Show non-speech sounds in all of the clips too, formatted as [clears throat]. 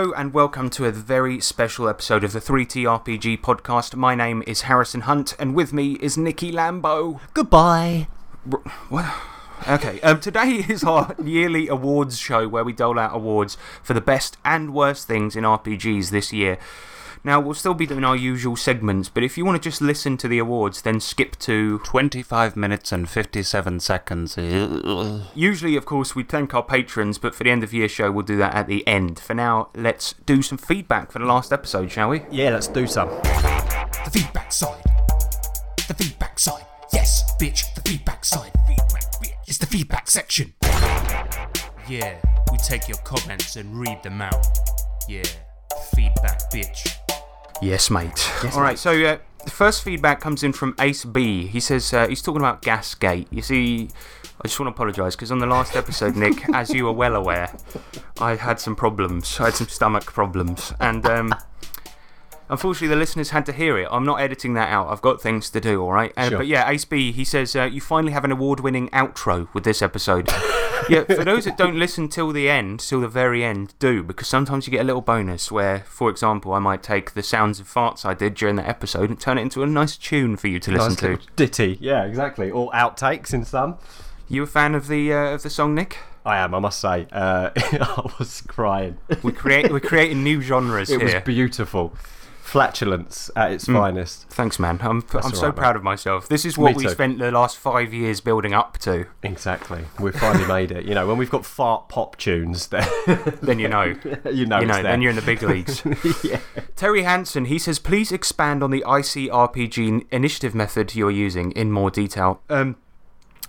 Hello and welcome to a very special episode of the 3T RPG podcast. My name is Harrison Hunt, and with me is Nikki Lambo. Goodbye. What? Okay, um, today [laughs] is our yearly awards show where we dole out awards for the best and worst things in RPGs this year. Now, we'll still be doing our usual segments, but if you want to just listen to the awards, then skip to 25 minutes and 57 seconds. [laughs] Usually, of course, we thank our patrons, but for the end of year show, we'll do that at the end. For now, let's do some feedback for the last episode, shall we? Yeah, let's do some. The feedback side. The feedback side. Yes, bitch, the feedback side. Feedback, bitch. It's the feedback section. Yeah, we take your comments and read them out. Yeah, feedback, bitch. Yes, mate. All right, so uh, the first feedback comes in from Ace B. He says uh, he's talking about Gasgate. You see, I just want to apologise because on the last episode, Nick, [laughs] as you are well aware, I had some problems. I had some stomach problems. And um, unfortunately, the listeners had to hear it. I'm not editing that out. I've got things to do, all right? Uh, Sure. But yeah, Ace B, he says uh, you finally have an award winning outro with this episode. [laughs] yeah, for those that don't listen till the end, till the very end, do, because sometimes you get a little bonus where, for example, I might take the sounds of farts I did during the episode and turn it into a nice tune for you to listen Nice to. ditty. Yeah, exactly. All outtakes in some. You a fan of the, uh, of the song, Nick? I am, I must say. Uh, [laughs] I was crying. We create, we're creating new genres [laughs] It was beautiful. Flatulence at its finest. Thanks, man. I'm, I'm so right, proud of myself. This is what we too. spent the last five years building up to. Exactly. We've finally made it. You know, when we've got fart pop tunes, then [laughs] Then you know. [laughs] you know, you know, then you're in the big [laughs] leagues. Terry Hansen, he says, please expand on the ICRPG initiative method you're using in more detail. Um,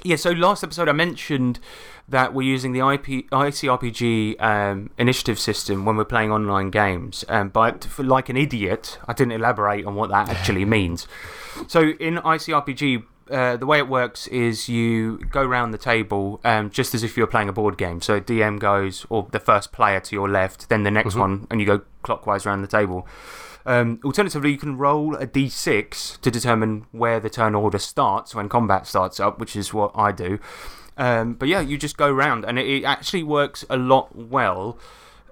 yeah, so last episode I mentioned that we're using the IP, ICRPG um, initiative system when we're playing online games. Um, but like an idiot, I didn't elaborate on what that actually means. So in ICRPG, uh, the way it works is you go around the table um, just as if you were playing a board game. So DM goes, or the first player to your left, then the next one, and you go clockwise around the table. Um, alternatively, you can roll a d6 to determine where the turn order starts when combat starts up, which is what I do. Um, but yeah, you just go round, and it, it actually works a lot well,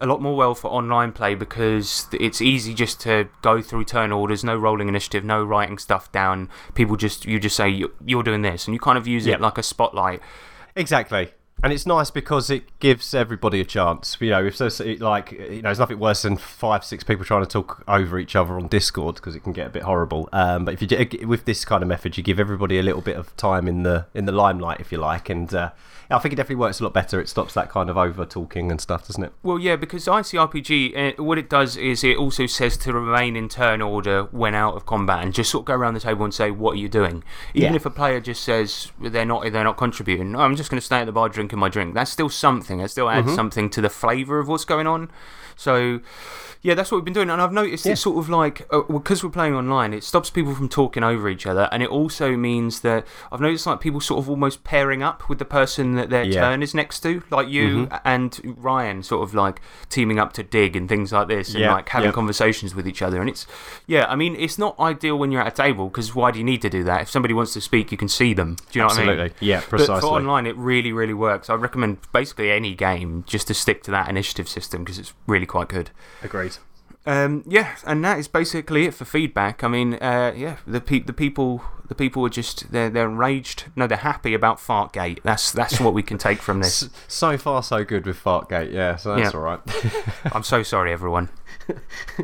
a lot more well for online play because it's easy just to go through turn orders, no rolling initiative, no writing stuff down. People just you just say "You- you're doing this, and you kind of use Yep. it like a spotlight. Exactly. And it's nice because it gives everybody a chance. You know, if there's like, you know, there's nothing worse than five, six people trying to talk over each other on Discord because it can get a bit horrible. Um, but if you with this kind of method, you give everybody a little bit of time in the in the limelight, if you like. And uh, I think it definitely works a lot better. It stops that kind of over talking and stuff, doesn't it? Well, yeah, because ICRPG, uh, what it does is it also says to remain in turn order when out of combat, and just sort of go around the table and say, "What are you doing?" Even Yeah. if a player just says they're not, they're not contributing. "Oh, I'm just going to stay at the bar drinking my drink. That's still something. It still adds Mm-hmm. something to the flavour of what's going on. So, yeah, that's what we've been doing, and I've noticed it's sort of like uh, because we're playing online, it stops people from talking over each other, and it also means that I've noticed like people sort of almost pairing up with the person that their Yeah. turn is next to, like you and Ryan, sort of like teaming up to dig and things like this, and Yeah, like having yeah. conversations with each other. And it's, yeah, I mean, it's not ideal when you're at a table because why do you need to do that? If somebody wants to speak, you can see them. Do you know what I mean? Absolutely. Yeah, But precisely. for online, it really, really works. I recommend basically any game just to stick to that initiative system because it's really quite good. Agreed. Um, yeah, and that is basically it for feedback. I mean, uh, yeah, the pe- the people the people are just they're they're enraged. No, they're happy about Fartgate. That's that's what we can take from this. [laughs] So far, so good with Fartgate. Yeah, so that's Yeah. all right. [laughs] I'm so sorry, everyone.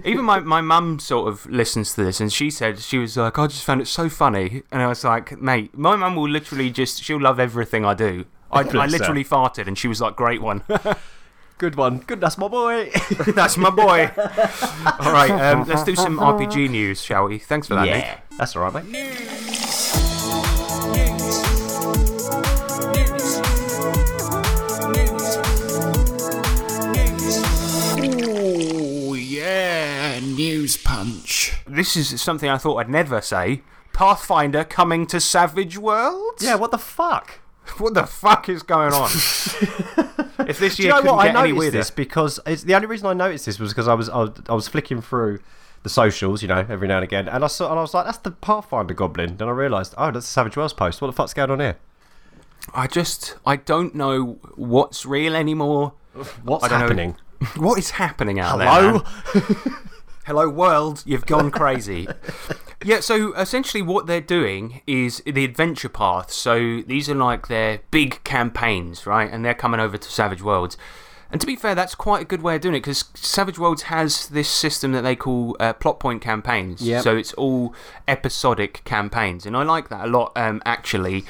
Even my my mum sort of listens to this, and she said she was like, I just found it so funny, and I was like, mate, my mum will literally just she'll love everything I do. I, [laughs] I her. literally farted, and she was like, great one. Good one. Good. That's my boy. [laughs] That's my boy. All right, um, let's do some RPG [laughs] news, shall we? Thanks for that, Nick. yeah, that's all right, mate. Oh, yeah, news punch. This is something I thought I'd never say. Pathfinder coming to Savage Worlds? Yeah, what the fuck? [laughs] What the fuck is going on? [laughs] if this Do year you know couldn't what? I get any noticed weirder. this because it's, the only reason I noticed this was because I was, I was I was flicking through the socials, you know, every now and again, and I saw and I was like, that's the Pathfinder Goblin. Then I realised, oh, that's the Savage Worlds post. What the fuck's going on here? I just I don't know what's real anymore. What's I don't happening? Know, [laughs] What is happening out Hello? there? man? Hello, world. You've gone crazy. yeah, so essentially, what they're doing is the adventure path. So these are like their big campaigns, right? And they're coming over to Savage Worlds. And to be fair, that's quite a good way of doing it because Savage Worlds has this system that they call uh, plot point campaigns. Yep. So it's all episodic campaigns. And I like that a lot, um, actually.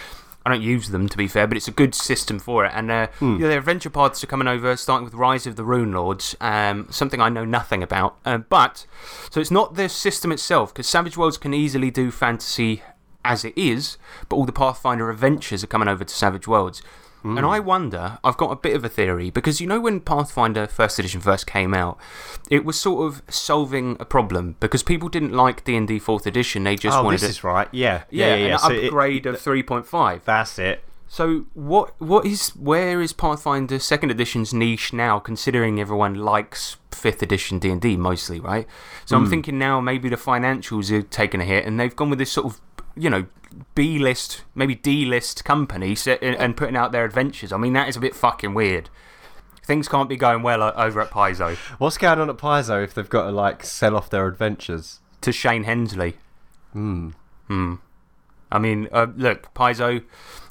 I don't use them to be fair, but it's a good system for it. And uh, Hmm. yeah, their adventure paths are coming over, starting with Rise of the Rune Lords, um, something I know nothing about. Uh, but so it's not the system itself, because Savage Worlds can easily do fantasy as it is, but all the Pathfinder adventures are coming over to Savage Worlds. And mm. I wonder, I've got a bit of a theory, because you know when Pathfinder First Edition first came out, it was sort of solving a problem, because people didn't like D&D 4th Edition, they just Oh, wanted this it- is right. Yeah. yeah, Yeah, yeah. an So it- upgrade of 3.5. that's it. So what what is where is Pathfinder Second Edition's niche now? Considering everyone likes Fifth Edition D and D mostly, right? So I'm mm. thinking now maybe the financials are taking a hit, and they've gone with this sort of you know B list, maybe D list company and putting out their adventures. I mean that is a bit fucking weird. Things can't be going well over at Paizo. What's going on at Paizo if they've got to like sell off their adventures? To Shane Hensley. Hmm. Hmm. I mean, uh, look, Paizo,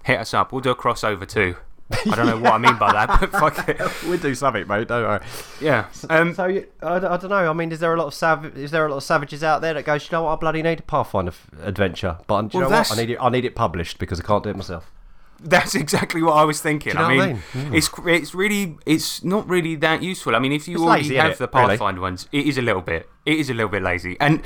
hit us up. We'll do a crossover too. [laughs] I don't know what I mean by that, but fuck it. [laughs] we do something, mate. Don't worry. Yeah. Um, So you, I, I don't know. I mean, is there a lot of sav- Is there a lot of savages out there that goes? You know what? I bloody need a Pathfinder f- adventure, but do you Well, know what? I need it. I need it published because I can't do it myself. That's exactly what I was thinking. You know I what I mean, mean? Mm. it's it's really it's not really that useful. I mean, if you It's already lazy, have the Really? Pathfinder ones, it is a little bit. It is a little bit lazy, and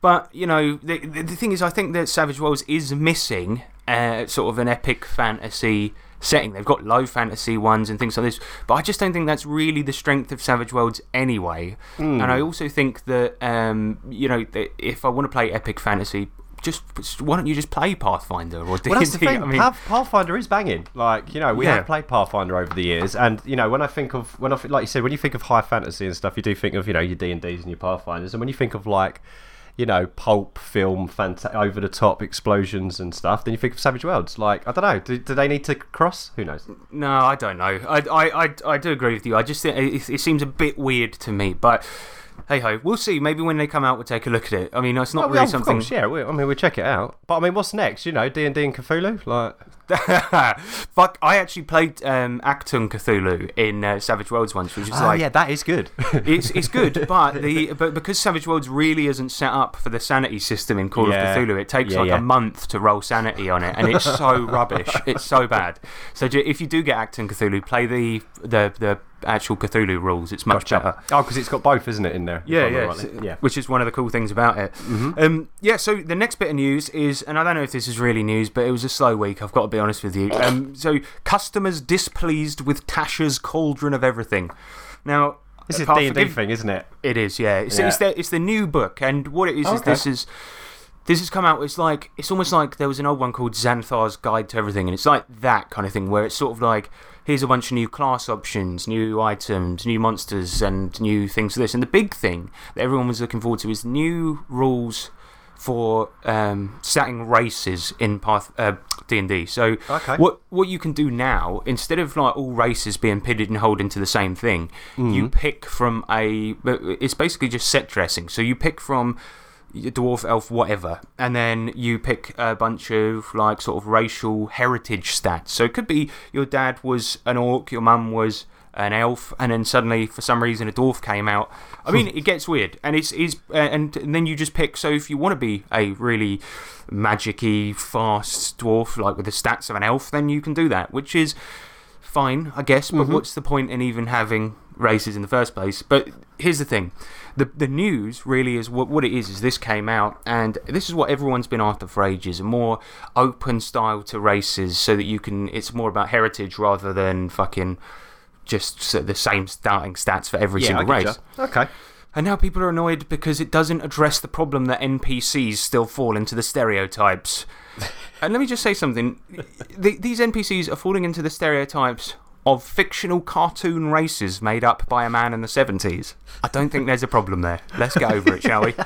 but you know the the, the thing is, I think that Savage Worlds is missing uh, sort of an epic fantasy setting. They've got low fantasy ones and things like this, but I just don't think that's really the strength of Savage Worlds anyway. Hmm. And I also think that um, you know that if I want to play epic fantasy. Just why don't you just play Pathfinder or D&D? [laughs] Well, that's the thing. I mean, Pathfinder is banging. Like you know, we Yeah. have played Pathfinder over the years, and you know, when I think of when I like you said, when you think of high fantasy and stuff, you do think of you know your D and D's and your Pathfinders, and when you think of like you know pulp film, fanta- over the top explosions and stuff, then you think of Savage Worlds. Like I don't know, do, do they need to cross? Who knows? No, I don't know. I, I, I, I do agree with you. I just think it, it seems a bit weird to me, but hey ho, we'll see. Maybe when they come out, we'll take a look at it. I mean, it's not Oh, really something. Of course, yeah. We, I mean, we check it out. But I mean, what's next? You know, D and D and Cthulhu. Like, [laughs] Fuck, I actually played um, Achtung! Cthulhu in uh, Savage Worlds once, which is oh like yeah, that is good. [laughs] it's it's good, [laughs] but the but because Savage Worlds really isn't set up for the sanity system in Call Yeah. of Cthulhu, it takes Yeah, like yeah. a month to roll sanity on it, and it's so rubbish. It's so bad. So if you do get Achtung! Cthulhu, play the the the actual Cthulhu rules. It's much better. oh, because it's got both, isn't it, in there? Yeah, yeah, rightly? s- yeah. Which is one of the cool things about it. Um, yeah, so the next bit of news is, and I don't know if this is really news, but it was a slow week, I've got to be honest with you. Um, so, customers displeased with Tasha's Cauldron of Everything. Now, This is a apart- D and D forgive- thing, isn't it? It is, yeah. It's, Yeah. It's, the, it's the new book, and what it is is Okay. this is. This has come out. It's like it's almost like there was an old one called Xanathar's Guide to Everything, and it's like that kind of thing where it's sort of like here's a bunch of new class options, new items, new monsters, and new things for this. And the big thing that everyone was looking forward to is new rules for um, setting races in Path uh, D and D. So Okay. what what you can do now instead of like all races being pitted and hold into the same thing, you pick from a. It's basically just set dressing. So you pick from dwarf, elf, whatever, and then you pick a bunch of like sort of racial heritage stats. So it could be your dad was an orc, your mum was an elf, and then suddenly for some reason a dwarf came out. I mean, it gets weird, and it's is uh, and, and then you just pick. So if you want to be a really magicy, fast dwarf like with the stats of an elf, then you can do that, which is fine, I guess, but what's the point in even having races in the first place? But here's the thing the, the news really is what, what it is, is this came out, and this is what everyone's been after for ages a more open style to races so that you can, it's more about heritage rather than fucking just the same starting stats for every Yeah, single race. getcha. Okay. And now people are annoyed because it doesn't address the problem that NPCs still fall into the stereotypes. [laughs] and let me just say something the, these NPCs are falling into the stereotypes of fictional cartoon races made up by a man in the 70s. I don't think there's a problem there. Let's get over it, shall we? [laughs]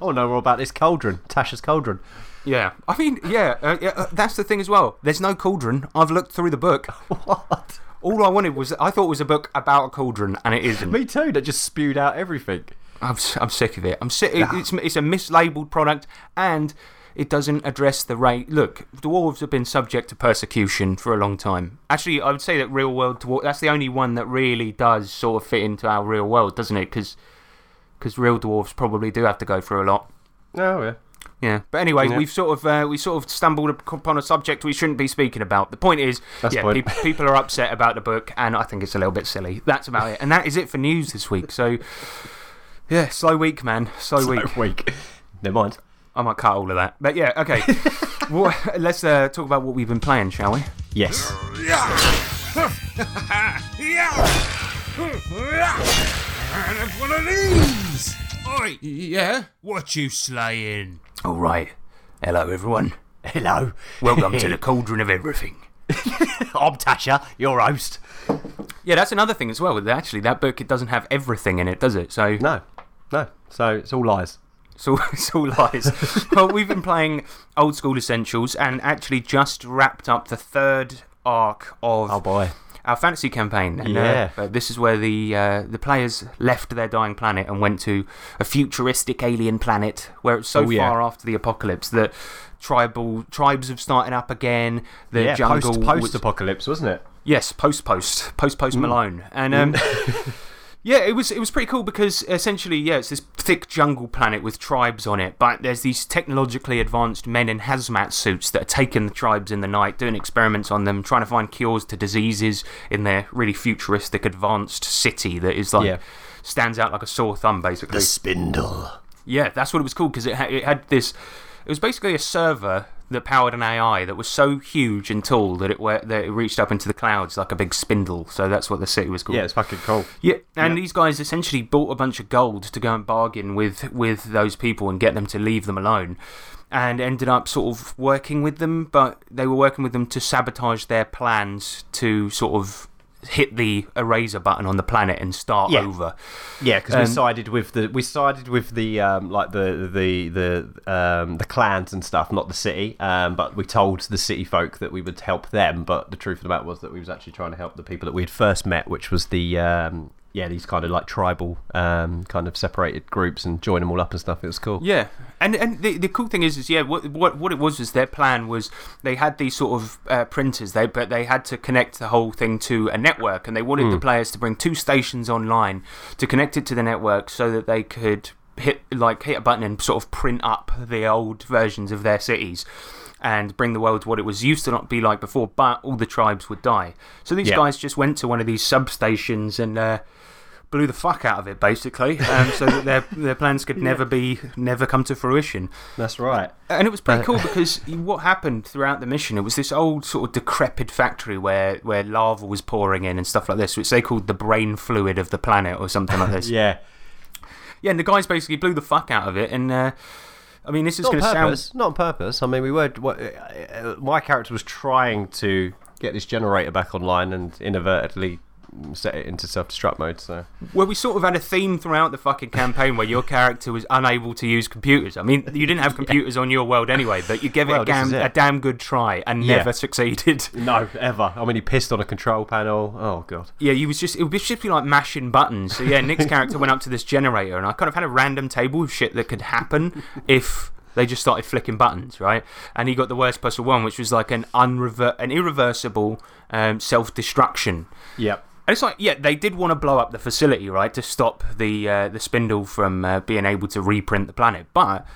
Oh no, more about this cauldron, Tasha's cauldron. Yeah. I mean, yeah, uh, yeah uh, that's the thing as well. There's no cauldron. I've looked through the book. [laughs] What? All I wanted was I thought it was a book about a cauldron, and it isn't. Me too. That just spewed out everything. I'm, I'm sick of it. I'm sick. it- It's, it's a mislabeled product and it doesn't address the rate. Look, dwarves have been subject to persecution for a long time. Actually, I would say that real world dwarf, that's the only one that really does sort of fit into our real world, doesn't it? Because real dwarves probably do have to go through a lot. Oh yeah. Yeah, but anyway, Yeah. we've sort of uh, we sort of stumbled upon a subject we shouldn't be speaking about. The point is, That's yeah, point. peop- people are upset about the book, and I think it's a little bit silly. That's about it, and that is it for news this week. So, yeah, slow week, man, slow week. Week. Never mind. I might cut all of that, but yeah, okay. [laughs] well, let's uh, talk about what we've been playing, shall we? Yes. And have one of these. Oi, yeah? What you slaying? All right. Hello, everyone. Hello. Welcome to the [laughs] cauldron of everything. [laughs] I'm Tasha, your host. Yeah, that's another thing as well. that Actually, that book it doesn't have everything in it, does it? So No. No. So it's all lies. It's all, [laughs] it's all lies. well, we've been playing Old School Essentials and actually just wrapped up the third arc of Oh boy. our fantasy campaign. And, Yeah. Uh, uh, this is where the, uh, the players left their dying planet and went to a futuristic alien planet where it's so Oh, yeah. far after the apocalypse that tribal tribes have started up again. The yeah. jungle. Post was- apocalypse, wasn't it? Yes, post post post Mm. post Malone, and um, [laughs] yeah, it was it was pretty cool because essentially, yeah, it's this thick jungle planet with tribes on it, but there's these technologically advanced men in hazmat suits that are taking the tribes in the night, doing experiments on them, trying to find cures to diseases in their really futuristic, advanced city that is like Yeah. stands out like a sore thumb, basically. The spindle. Yeah, that's what it was called because it, ha- it had this. It was basically a server that powered an AI that was so huge and tall that it, were, that it reached up into the clouds like a big spindle. So that's what the city was called. Yeah, it's fucking cool. Yeah, and these guys essentially bought a bunch of gold to go and bargain with, with those people and get them to leave them alone. And ended up sort of working with them, but they were working with them to sabotage their plans to sort of hit the eraser button on the planet and start Yeah. over. Yeah, because we Um, sided with the we sided with the um, like the the the um, the clans and stuff, not the city. Um, but we told the city folk that we would help them. But the truth of the matter was that we was actually trying to help the people that we had first met, which was the um, yeah these kind of like tribal um, kind of separated groups and join them all up and stuff. It was cool. Yeah, and and the, the cool thing is, is yeah, what, what what it was was their plan was they had these sort of uh, printers, they but they had to connect the whole thing to a network, and they wanted the players to bring two stations online to connect it to the network so that they could hit like hit a button and sort of print up the old versions of their cities. And bring the world to what it was used to not be like before, but all the tribes would die. So these Yeah. guys just went to one of these substations and uh, blew the fuck out of it, basically, um, so that their their plans could never be never come to fruition. That's right. And it was pretty cool because what happened throughout the mission, it was this old sort of decrepit factory where, where lava was pouring in and stuff like this, which they called the brain fluid of the planet or something like this. [laughs] Yeah, Yeah, and the guys basically blew the fuck out of it. And uh, I mean, this is going to sound. Not on purpose. I mean, we were. uh, My character was trying to get this generator back online and inadvertently set it into self-destruct mode. So Well, we sort of had a theme throughout the fucking campaign where your character was unable to use computers. I mean, you didn't have [laughs] computers on your world anyway, but you gave it, a, damn, it. a damn good try and Yeah. never succeeded. [laughs] no, ever. I mean, he pissed on a control panel. Oh god. Yeah, you was just it was just like mashing buttons. So yeah, Nick's [laughs] character went up to this generator, and I kind of had a random table of shit that could happen if they just started flicking buttons, right? And he got the worst possible one, which was like an unrever- an irreversible um, self destruction. Yep. And it's like, yeah, they did want to blow up the facility, right, to stop the uh, the spindle from uh, being able to reprint the planet, but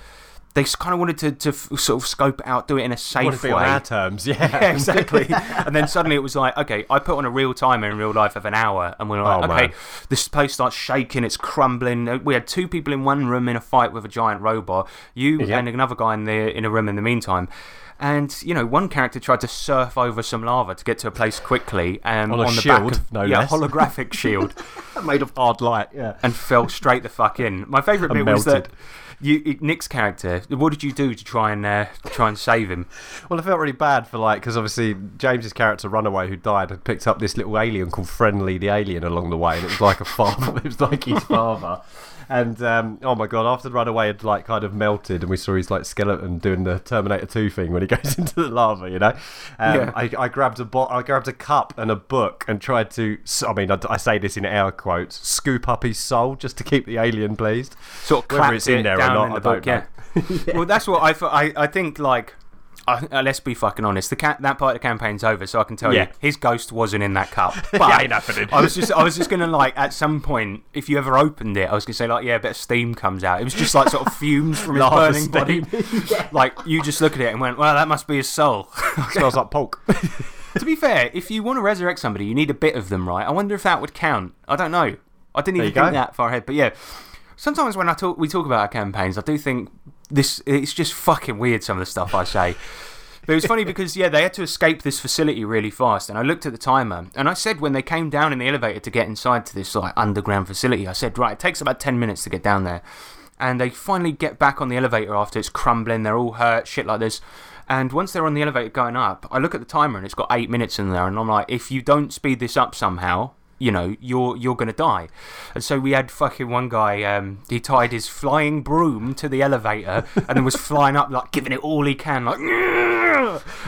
they kind of wanted to, to f- sort of scope it out, do it in a safe Want to be way. on our terms? Yeah. [laughs] Yeah, exactly. and then suddenly it was like, okay, I put on a real timer in real life of an hour, and we're like, Oh, okay, man. this place starts shaking, it's crumbling. Uh, We had two people in one room in a fight with a giant robot, you Yeah. and another guy in the in a room in the meantime. And you know, one character tried to surf over some lava to get to a place quickly, um, On a the shield, back of no yeah, less. holographic [laughs] shield, Made of hard light. Yeah. and fell straight the fuck in. My favourite bit And was that. You, Nick's character. What did you do to try and uh, try and save him? Well, I felt really bad for like because obviously James's character Runaway, who died, had picked up this little alien called Friendly the alien along the way, and it was like a father. [laughs] it was like his father. And um, oh my god, after the runaway had like kind of melted, and we saw his like skeleton doing the Terminator Two thing when he [laughs] goes into the lava, you know. Um, Yeah. I, I grabbed a bo- I grabbed a cup and a book and tried to. I mean, I, I say this in air quotes, scoop up his soul just to keep the alien pleased. sort of Whether clapped it's in it there or not, in the I book. don't Yeah. [laughs] well, that's what I, thought- I I think like. Uh, let's be fucking honest. The ca- that part of the campaign's over, so I can tell Yeah. you his ghost wasn't in that cup. [laughs] But Yeah, ain't happening. I was just, I was just gonna like at some point, if you ever opened it, I was gonna say like, yeah, a bit of steam comes out. It was just like sort of fumes from his burning body. [laughs] Like you just look at it and went, well, that must be his soul. [laughs] Smells like pork. to be fair, if you want to resurrect somebody, you need a bit of them, right? I wonder if that would count. I don't know. I didn't even you think go. that far ahead, but yeah. Sometimes when I talk, we talk about our campaigns, I do think this. It's just fucking weird. Some of the stuff I say. But it was funny because yeah, they had to escape this facility really fast, and I looked at the timer, and I said when they came down in the elevator to get inside to this like underground facility, I said right, it takes about ten minutes to get down there, and they finally get back on the elevator after it's crumbling, they're all hurt, shit like this. And once they're on the elevator going up, I look at the timer and it's got eight minutes in there, and I'm like, if you don't speed this up somehow, you know, you're you're gonna die. And so we had fucking one guy. Um, he tied his flying broom to the elevator and then was [laughs] flying up, like giving it all he can, like.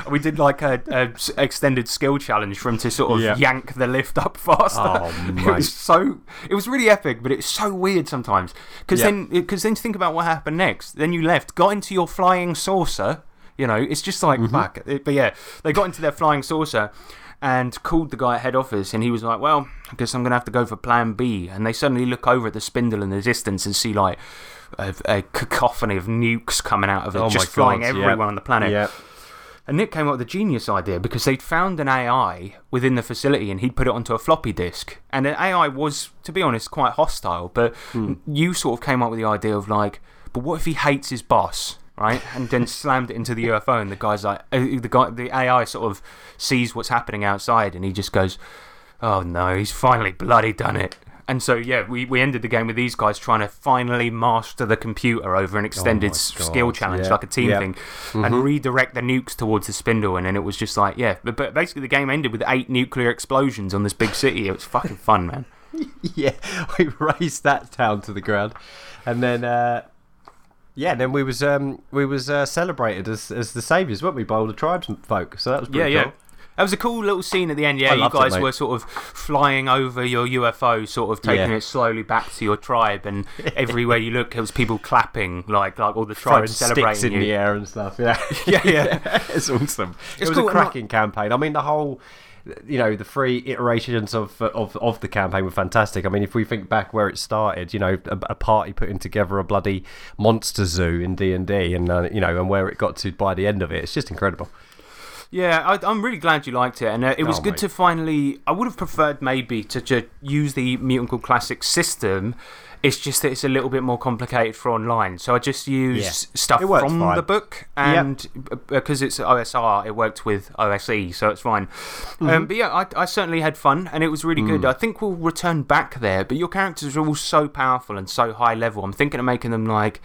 We did like a, a extended skill challenge for him to sort of Yeah. yank the lift up [laughs] faster. Oh, [laughs] it was so. It was really epic, but it's so weird sometimes. Because Yeah. then, because then think about what happened next. Then you left, got into your flying saucer. You know, it's just like Mm-hmm. fuck. It- But yeah, they got into their flying saucer and called the guy at head office, and he was like, "Well, I guess I'm gonna have to go for Plan B." And they suddenly look over at the spindle in the distance and see like a, a cacophony of nukes coming out of it, Oh just flying God, everywhere yeah. on the planet. Yeah. And Nick came up with a genius idea because they'd found an AI within the facility and he'd put it onto a floppy disk. And the AI was, to be honest, quite hostile. But hmm. you sort of came up with the idea of like, but what if he hates his boss? Right, and then slammed it into the UFO, and the guy's like, uh, the guy, the AI sort of sees what's happening outside, and he just goes, "Oh no, he's finally bloody done it." And so yeah, we, we ended the game with these guys trying to finally master the computer over an extended s- skill challenge, yeah, like a team thing, and redirect the nukes towards the spindle. And then it was just like, yeah, but, but basically the game ended with eight nuclear explosions on this big city. It was fucking fun, man. [laughs] yeah, we razed that town to the ground, and then uh, yeah, then we was um, we was uh, celebrated as as the saviors, weren't we, by all the tribes folk? So that was Yeah, pretty yeah. cool. That was a cool little scene at the end. Yeah, I you it, guys mate. were sort of flying over your UFO, sort of taking Yeah. it slowly back to your tribe, and [laughs] everywhere you look, there was people clapping, like like all the Throwing tribes sticks celebrating in you. the air and stuff. Yeah, [laughs] Yeah, yeah. [laughs] it's awesome. It's it was cool, a not- cracking campaign. I mean, the whole. You know the three iterations of, of of the campaign were fantastic. I mean, if we think back where it started, you know, a, a party putting together a bloody monster zoo in D and D, and uh, you know, and where it got to by the end of it, it's just incredible. Yeah, I, I'm really glad you liked it, and uh, it was Oh, good mate. to finally. I would have preferred maybe to ju- use the Mutant Crawl Classic system. It's just that it's a little bit more complicated for online, so I just used Yeah. stuff from fine. the book, and b- because it's OSR, it worked with OSE, so it's fine. Mm-hmm. Um, but yeah, I, I certainly had fun, and it was really Mm. good. I think we'll return back there, but your characters are all so powerful and so high level. I'm thinking of making them like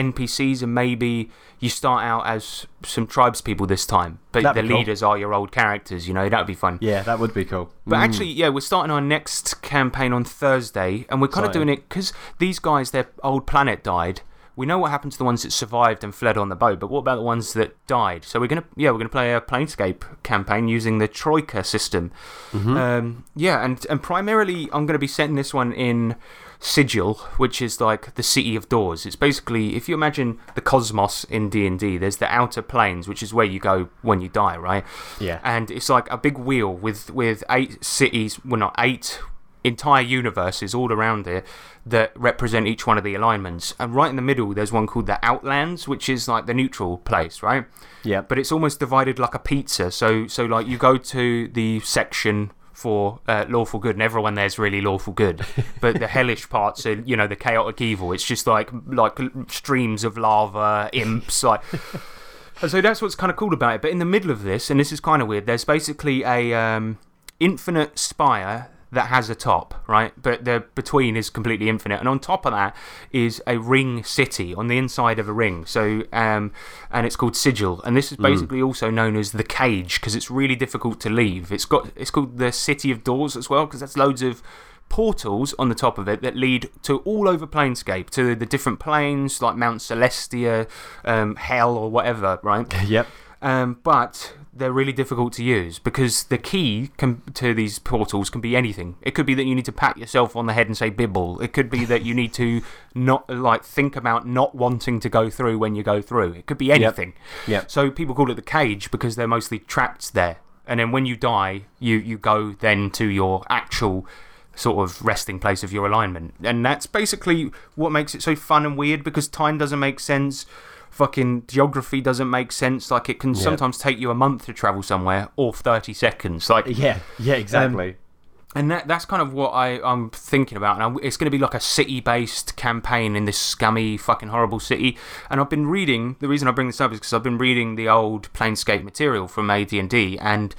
NPCs, and maybe you start out as some tribes people this time, but That'd the cool. leaders are your old characters. You know, that would be fun. Yeah, that would be cool. But actually, yeah, we're starting our next campaign on Thursday, and we're kind of doing it because these guys, their old planet died. We know what happened to the ones that survived and fled on the boat, but what about the ones that died? So we're gonna, yeah, we're gonna play a Planescape campaign using the Troika system. Um, yeah, and and primarily I'm gonna be setting this one in Sigil, which is like the city of doors. It's basically if you imagine the cosmos in D and D, there's the outer planes, which is where you go when you die, right? Yeah. and it's like a big wheel with with eight cities, well, not eight entire universes all around it that represent each one of the alignments. And right in the middle, there's one called the Outlands, which is like the neutral place, right? Yeah. But it's almost divided like a pizza. So so like you go to the section for uh, lawful good, and everyone there's really lawful good. [laughs] But the hellish parts are, you know, the chaotic evil. It's just like like streams of lava, imps, like. [laughs] And so that's what's kind of cool about it. But in the middle of this, and this is kind of weird, there's basically a um, infinite spire that has a top, right? But the between is completely infinite, and on top of that is a ring city on the inside of a ring. So, um, and it's called Sigil, and this is basically also known as the Cage because it's really difficult to leave. It's got it's called the City of Doors as well because that's loads of portals on the top of it that lead to all over Planescape, to the different planes like Mount Celestia, um, Hell, or whatever, right? [laughs] Yep. Um, but they're really difficult to use because the key can, to these portals can be anything. It could be that you need to pat yourself on the head and say Bibble. It could be [laughs] that you need to not like think about not wanting to go through when you go through. It could be anything. Yep. So people call it the cage because they're mostly trapped there. And then when you die, you, you go then to your actual sort of resting place of your alignment. And that's basically what makes it so fun and weird because time doesn't make sense. Fucking geography doesn't make sense. Like, it can sometimes take you a month to travel somewhere or 30 seconds. Like, Yeah. Yeah. Um, exactly. and that, that's kind of what I, I'm thinking about. And I, it's going to be like a city based campaign in this scummy, fucking horrible city. And I've been reading, the reason I bring this up is because I've been reading the old Planescape material from AD&D, and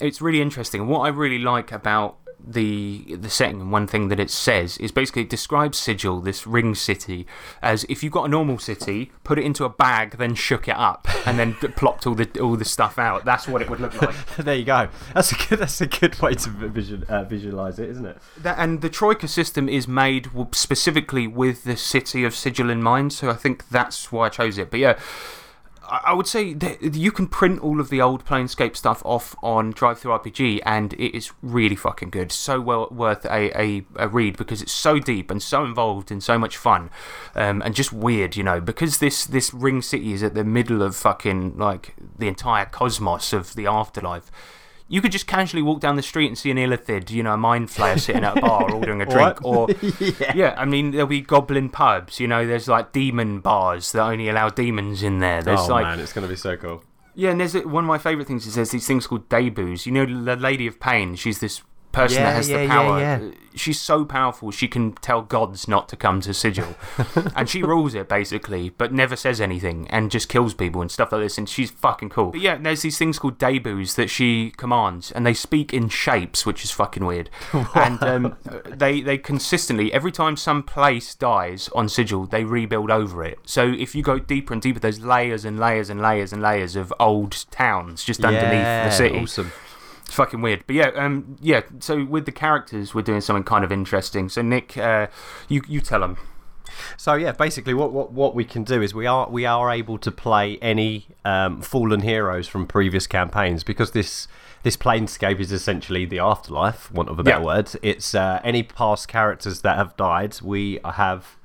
it's really interesting. What I really like about the the setting and one thing that it says is basically it describes Sigil, this ring city, as if you've got a normal city, put it into a bag, then shook it up, and then [laughs] plopped all the all the stuff out. That's what it would look like. [laughs] there you go. That's a good. That's a good way to vision, uh, visualize it, isn't it? That, and the Troika system is made specifically with the city of Sigil in mind, so I think that's why I chose it. But yeah, I, would say that you can print all of the old Planescape stuff off on DriveThruRPG, and it is really fucking good. So well worth a, a, a read because it's so deep and so involved and so much fun, um, and just weird, you know. Because this this ring city is at the middle of fucking like the entire cosmos of the afterlife. You could just casually walk down the street and see an illithid, you know, a mind flayer sitting at a bar [laughs] ordering a drink. Or, [laughs] yeah. I mean, there'll be goblin pubs, you know, there's like demon bars that only allow demons in there. There's oh like, man, it's going to be so cool. yeah, and there's one of my favourite things is there's these things called dabus. You know, the Lady of Pain, she's this person Yeah, that has yeah, the yeah, power. yeah. She's so powerful, she can tell gods not to come to Sigil. [laughs] and she rules it, basically, but never says anything and just kills people and stuff like this. And she's fucking cool. But yeah, there's these things called dabus that she commands, and they speak in shapes, which is fucking weird. [laughs] and um, [laughs] they, they consistently, every time some place dies on Sigil, they rebuild over it. So if you go deeper and deeper, there's layers and layers and layers and layers of old towns just underneath the city. Awesome. It's fucking weird. But yeah, um, yeah. So with the characters, we're doing something kind of interesting. So Nick, uh, you you tell them. So yeah, basically, what, what what we can do is we are we are able to play any um, fallen heroes from previous campaigns because this this planescape is essentially the afterlife, want of a better Yeah. word. It's uh, any past characters that have died. We have.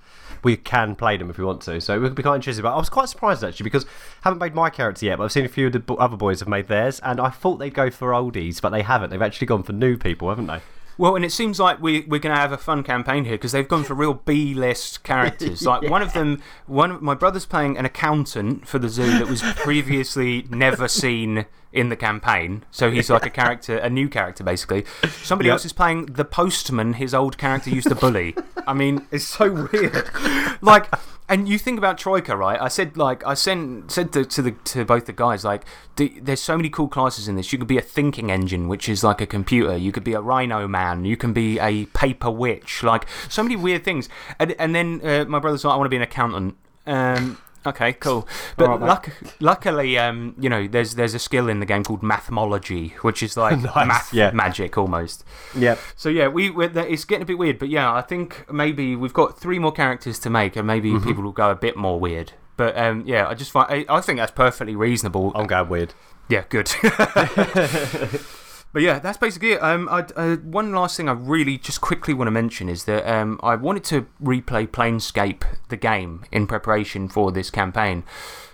We can play them if we want to, so we'll be quite interested. But I was quite surprised actually because I haven't made my character yet, but I've seen a few of the other boys have made theirs, and I thought they'd go for oldies, but they haven't. They've actually gone for new people, haven't they? Well, and it seems like we, we're going to have a fun campaign here because they've gone for real B list [laughs] characters. Like one of them, one of my brother's playing an accountant for the zoo that was previously never seen in the campaign. So he's like a character, a new character basically. Somebody Yep. else is playing the postman his old character used to bully. I mean, [laughs] it's so weird. [laughs] Like, and you think about Troika, right? I said, like, I sent, said to, to, the, to both the guys, like, there's so many cool classes in this. You could be a thinking engine, which is like a computer. You could be a rhino man. You can be a paper witch. Like, so many weird things. And, and then uh, my brother's like, I want to be an accountant. Um, okay, cool. But luck, luckily, um, you know, there's, there's a skill in the game called mathmology, which is like [laughs] Nice, math yeah. magic almost. Yep. So yeah, we it's getting a bit weird, but yeah, I think maybe we've got three more characters to make, and maybe Mm-hmm. people will go a bit more weird. But um, yeah, I just find I, I think that's perfectly reasonable. I'm going weird. Yeah, good. [laughs] [laughs] but yeah, that's basically it. Um, I, uh, one last thing I really just quickly want to mention is that um, I wanted to replay Planescape the game in preparation for this campaign.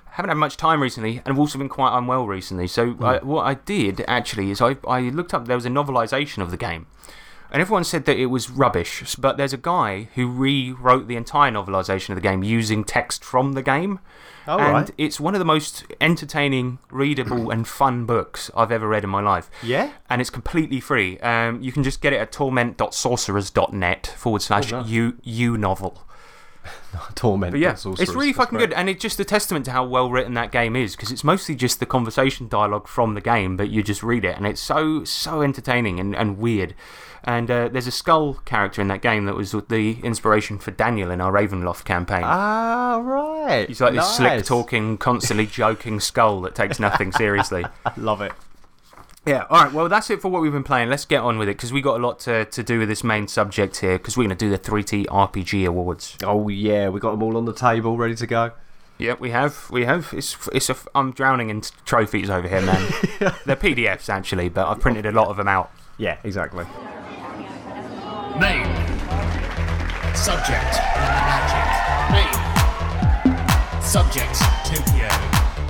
I Haven't had much time recently, and I've also been quite unwell recently. So I, what I did actually is I I looked up there was a novelisation of the game. And everyone said that it was rubbish, but there's a guy who rewrote the entire novelisation of the game using text from the game. Oh, and right. it's one of the most entertaining, readable, and fun books I've ever read in my life. Yeah? And it's completely free. Um, you can just get it at torment.sorcerers.net forward slash u u novel. [laughs] Torment. But yeah, it's really fucking That's good, and it's just a testament to how well written that game is because it's mostly just the conversation dialogue from the game, but you just read it, and it's so so entertaining and, and weird. And uh, there's a skull character in that game that was the inspiration for Daniel in our Ravenloft campaign. Ah, right. He's like this slick talking, constantly joking skull that takes nothing seriously. I [laughs] Love it. Yeah, all right. Well, that's it for what we've been playing. Let's get on with it because we got a lot to, to do with this main subject here because we're going to do the 3T RPG Awards. Oh yeah, we got them all on the table, ready to go. Yep, we have. We have. It's, it's a, I'm drowning in trophies over here, man. [laughs] They're PDFs, actually, but I've printed a lot of them out. Yeah, exactly. Name. Subject. Magic. Name. Subject. Tokyo.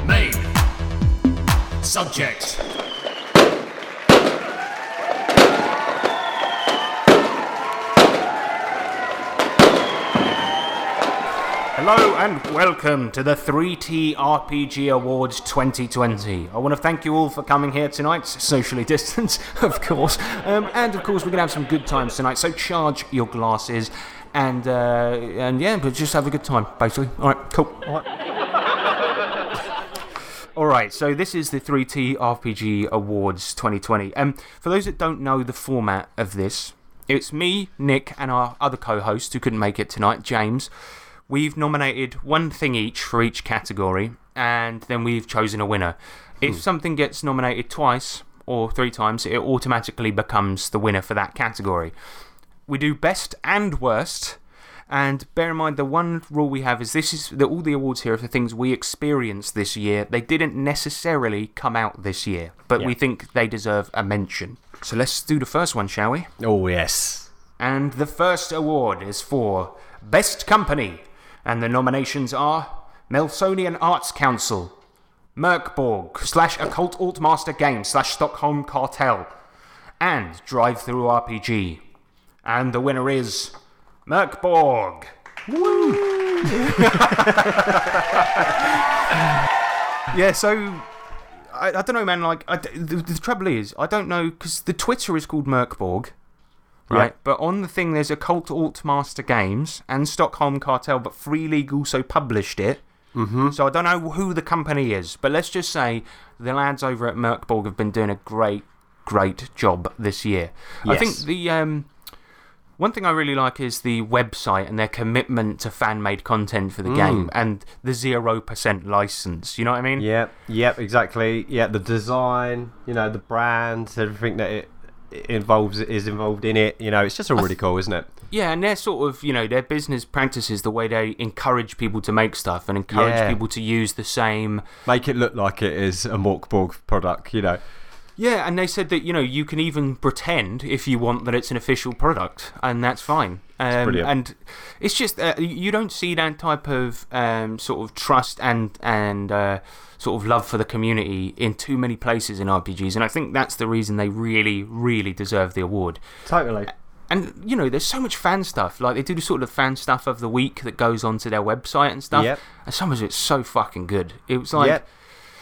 Name. Subject. Hello and welcome to the 3T RPG Awards 2020. I want to thank you all for coming here tonight, socially [laughs] distanced, of course. Um, and of course, we're going to have some good times tonight, so charge your glasses and, uh, and yeah, but just have a good time, basically. All right, cool. All right. All right, so this is the 3T RPG Awards 2020. Um, for those that don't know the format of this, it's me, Nick, and our other co host who couldn't make it tonight, James. We've nominated one thing each for each category, and then we've chosen a winner. If hmm. something gets nominated twice or three times, it automatically becomes the winner for that category. We do best and worst. And bear in mind, the one rule we have is this is that all the awards here are for things we experienced this year. They didn't necessarily come out this year, but we think they deserve a mention. So let's do the first one, shall we? Oh yes. And the first award is for Best Company. And the nominations are Melsonian Arts Council, Mork Borg slash Ockult Örtmästare Games slash Stockholm Kartell, and DriveThruRPG. And the winner is Mork Borg. [laughs] Yeah, so I, I don't know, man. Like, I the, the trouble is, I don't know because the Twitter is called Mork Borg, right? Yeah. But on the thing, there's Ockult Örtmästare Games and Stockholm Kartell, but Free League also published it. Mm-hmm. So I don't know who the company is, but let's just say the lads over at Mork Borg have been doing a great, great job this year. I think the um, one thing I really like is the website and their commitment to fan made content for the game and the 0% license. You know what I mean? Yep, yep, exactly. Yeah, the design, you know, the brand, everything that it involves is involved in it. You know, it's just all really cool, isn't it? Yeah, and their sort of, you know, their business practices, the way they encourage people to make stuff and encourage Yeah. people to use the same. Make it look like it is a Morkborg product. You know. Yeah, and they said that, you know, you can even pretend if you want that it's an official product, and that's fine. Um, brilliant. And it's just, uh, you don't see that type of um, sort of trust and, and uh, sort of love for the community in too many places in RPGs, and I think that's the reason they really, really deserve the award. Totally. And you know, there's so much fan stuff. Like they do the sort of fan stuff of the week that goes onto their website and stuff. Yep. And some of it's so fucking good. It was like Yep.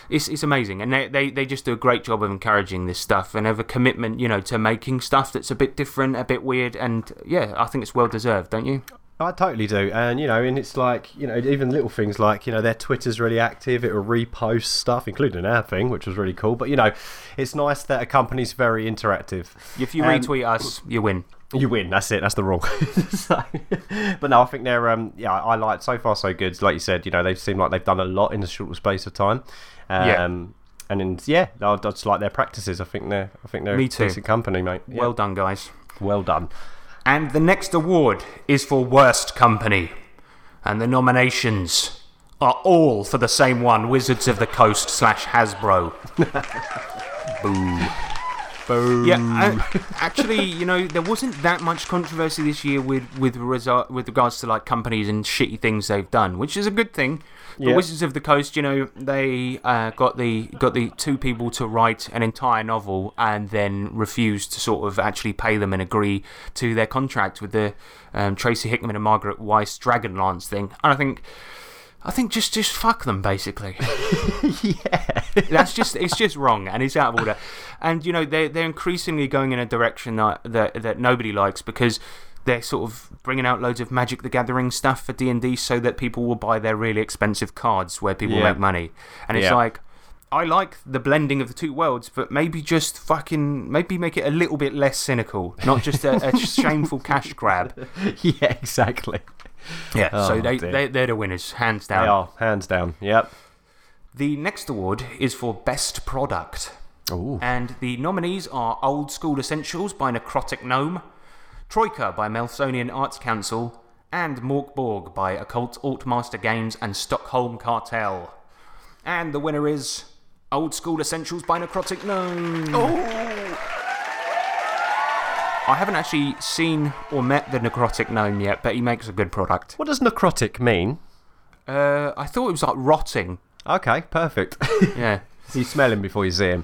it's it's amazing, and they, they they just do a great job of encouraging this stuff and have a commitment, you know, to making stuff that's a bit different, a bit weird, and yeah, I think it's well deserved, don't you? I totally do, and you know, and it's like you know, even little things like you know, their Twitter's really active. It will repost stuff, including our thing, which was really cool. But you know, it's nice that a company's very interactive. If you Um, retweet us, you win. You win. That's it. That's the rule. [laughs] so, but no, I think they're um yeah, I like so far so good. Like you said, you know, they seem like they've done a lot in a short space of time. Um, Yeah. And in, yeah, I just like their practices. I think they're I think they're Me a too. decent company, mate. Yeah. Well done, guys. well done. And the next award is for Worst Company. And the nominations are all for the same one Wizards of the Coast slash Hasbro. [laughs] Boo. Boo. Yeah, uh, [laughs] actually, you know, there wasn't that much controversy this year with, with, resu- with regards to like companies and shitty things they've done, which is a good thing. The Yeah. Wizards of the Coast, you know, they uh, got the got the two people to write an entire novel and then refused to sort of actually pay them and agree to their contract with the um, Tracy Hickman and Margaret Weis Dragonlance thing. And I think, I think just just fuck them basically. [laughs] yeah. That's just it's just wrong and it's out of order. And you know they're they're increasingly going in a direction that that, that nobody likes because they're sort of bringing out loads of Magic the Gathering stuff for D and D so that people will buy their really expensive cards where people Yeah. make money. And it's Yeah. like. I like the blending of the two worlds, but maybe just fucking maybe make it a little bit less cynical, not just a, a [laughs] shameful cash grab. [laughs] yeah, exactly. Yeah, so Oh, they, dear. they they're the winners, hands down. They are hands down. Yep. The next award is for Best Product. Ooh. And the nominees are Old School Essentials by Necrotic Gnome, Troika by Melsonian Arts Council, and Mork Borg by Ockult Örtmästare Games and Stockholm Kartell. And the winner is Old School Essentials by Necrotic Gnome. I haven't actually seen or met the Necrotic Gnome yet, but he makes a good product. What does necrotic mean? Uh, I thought it was like rotting. Okay, perfect. [laughs] Yeah. you smell him before you see him.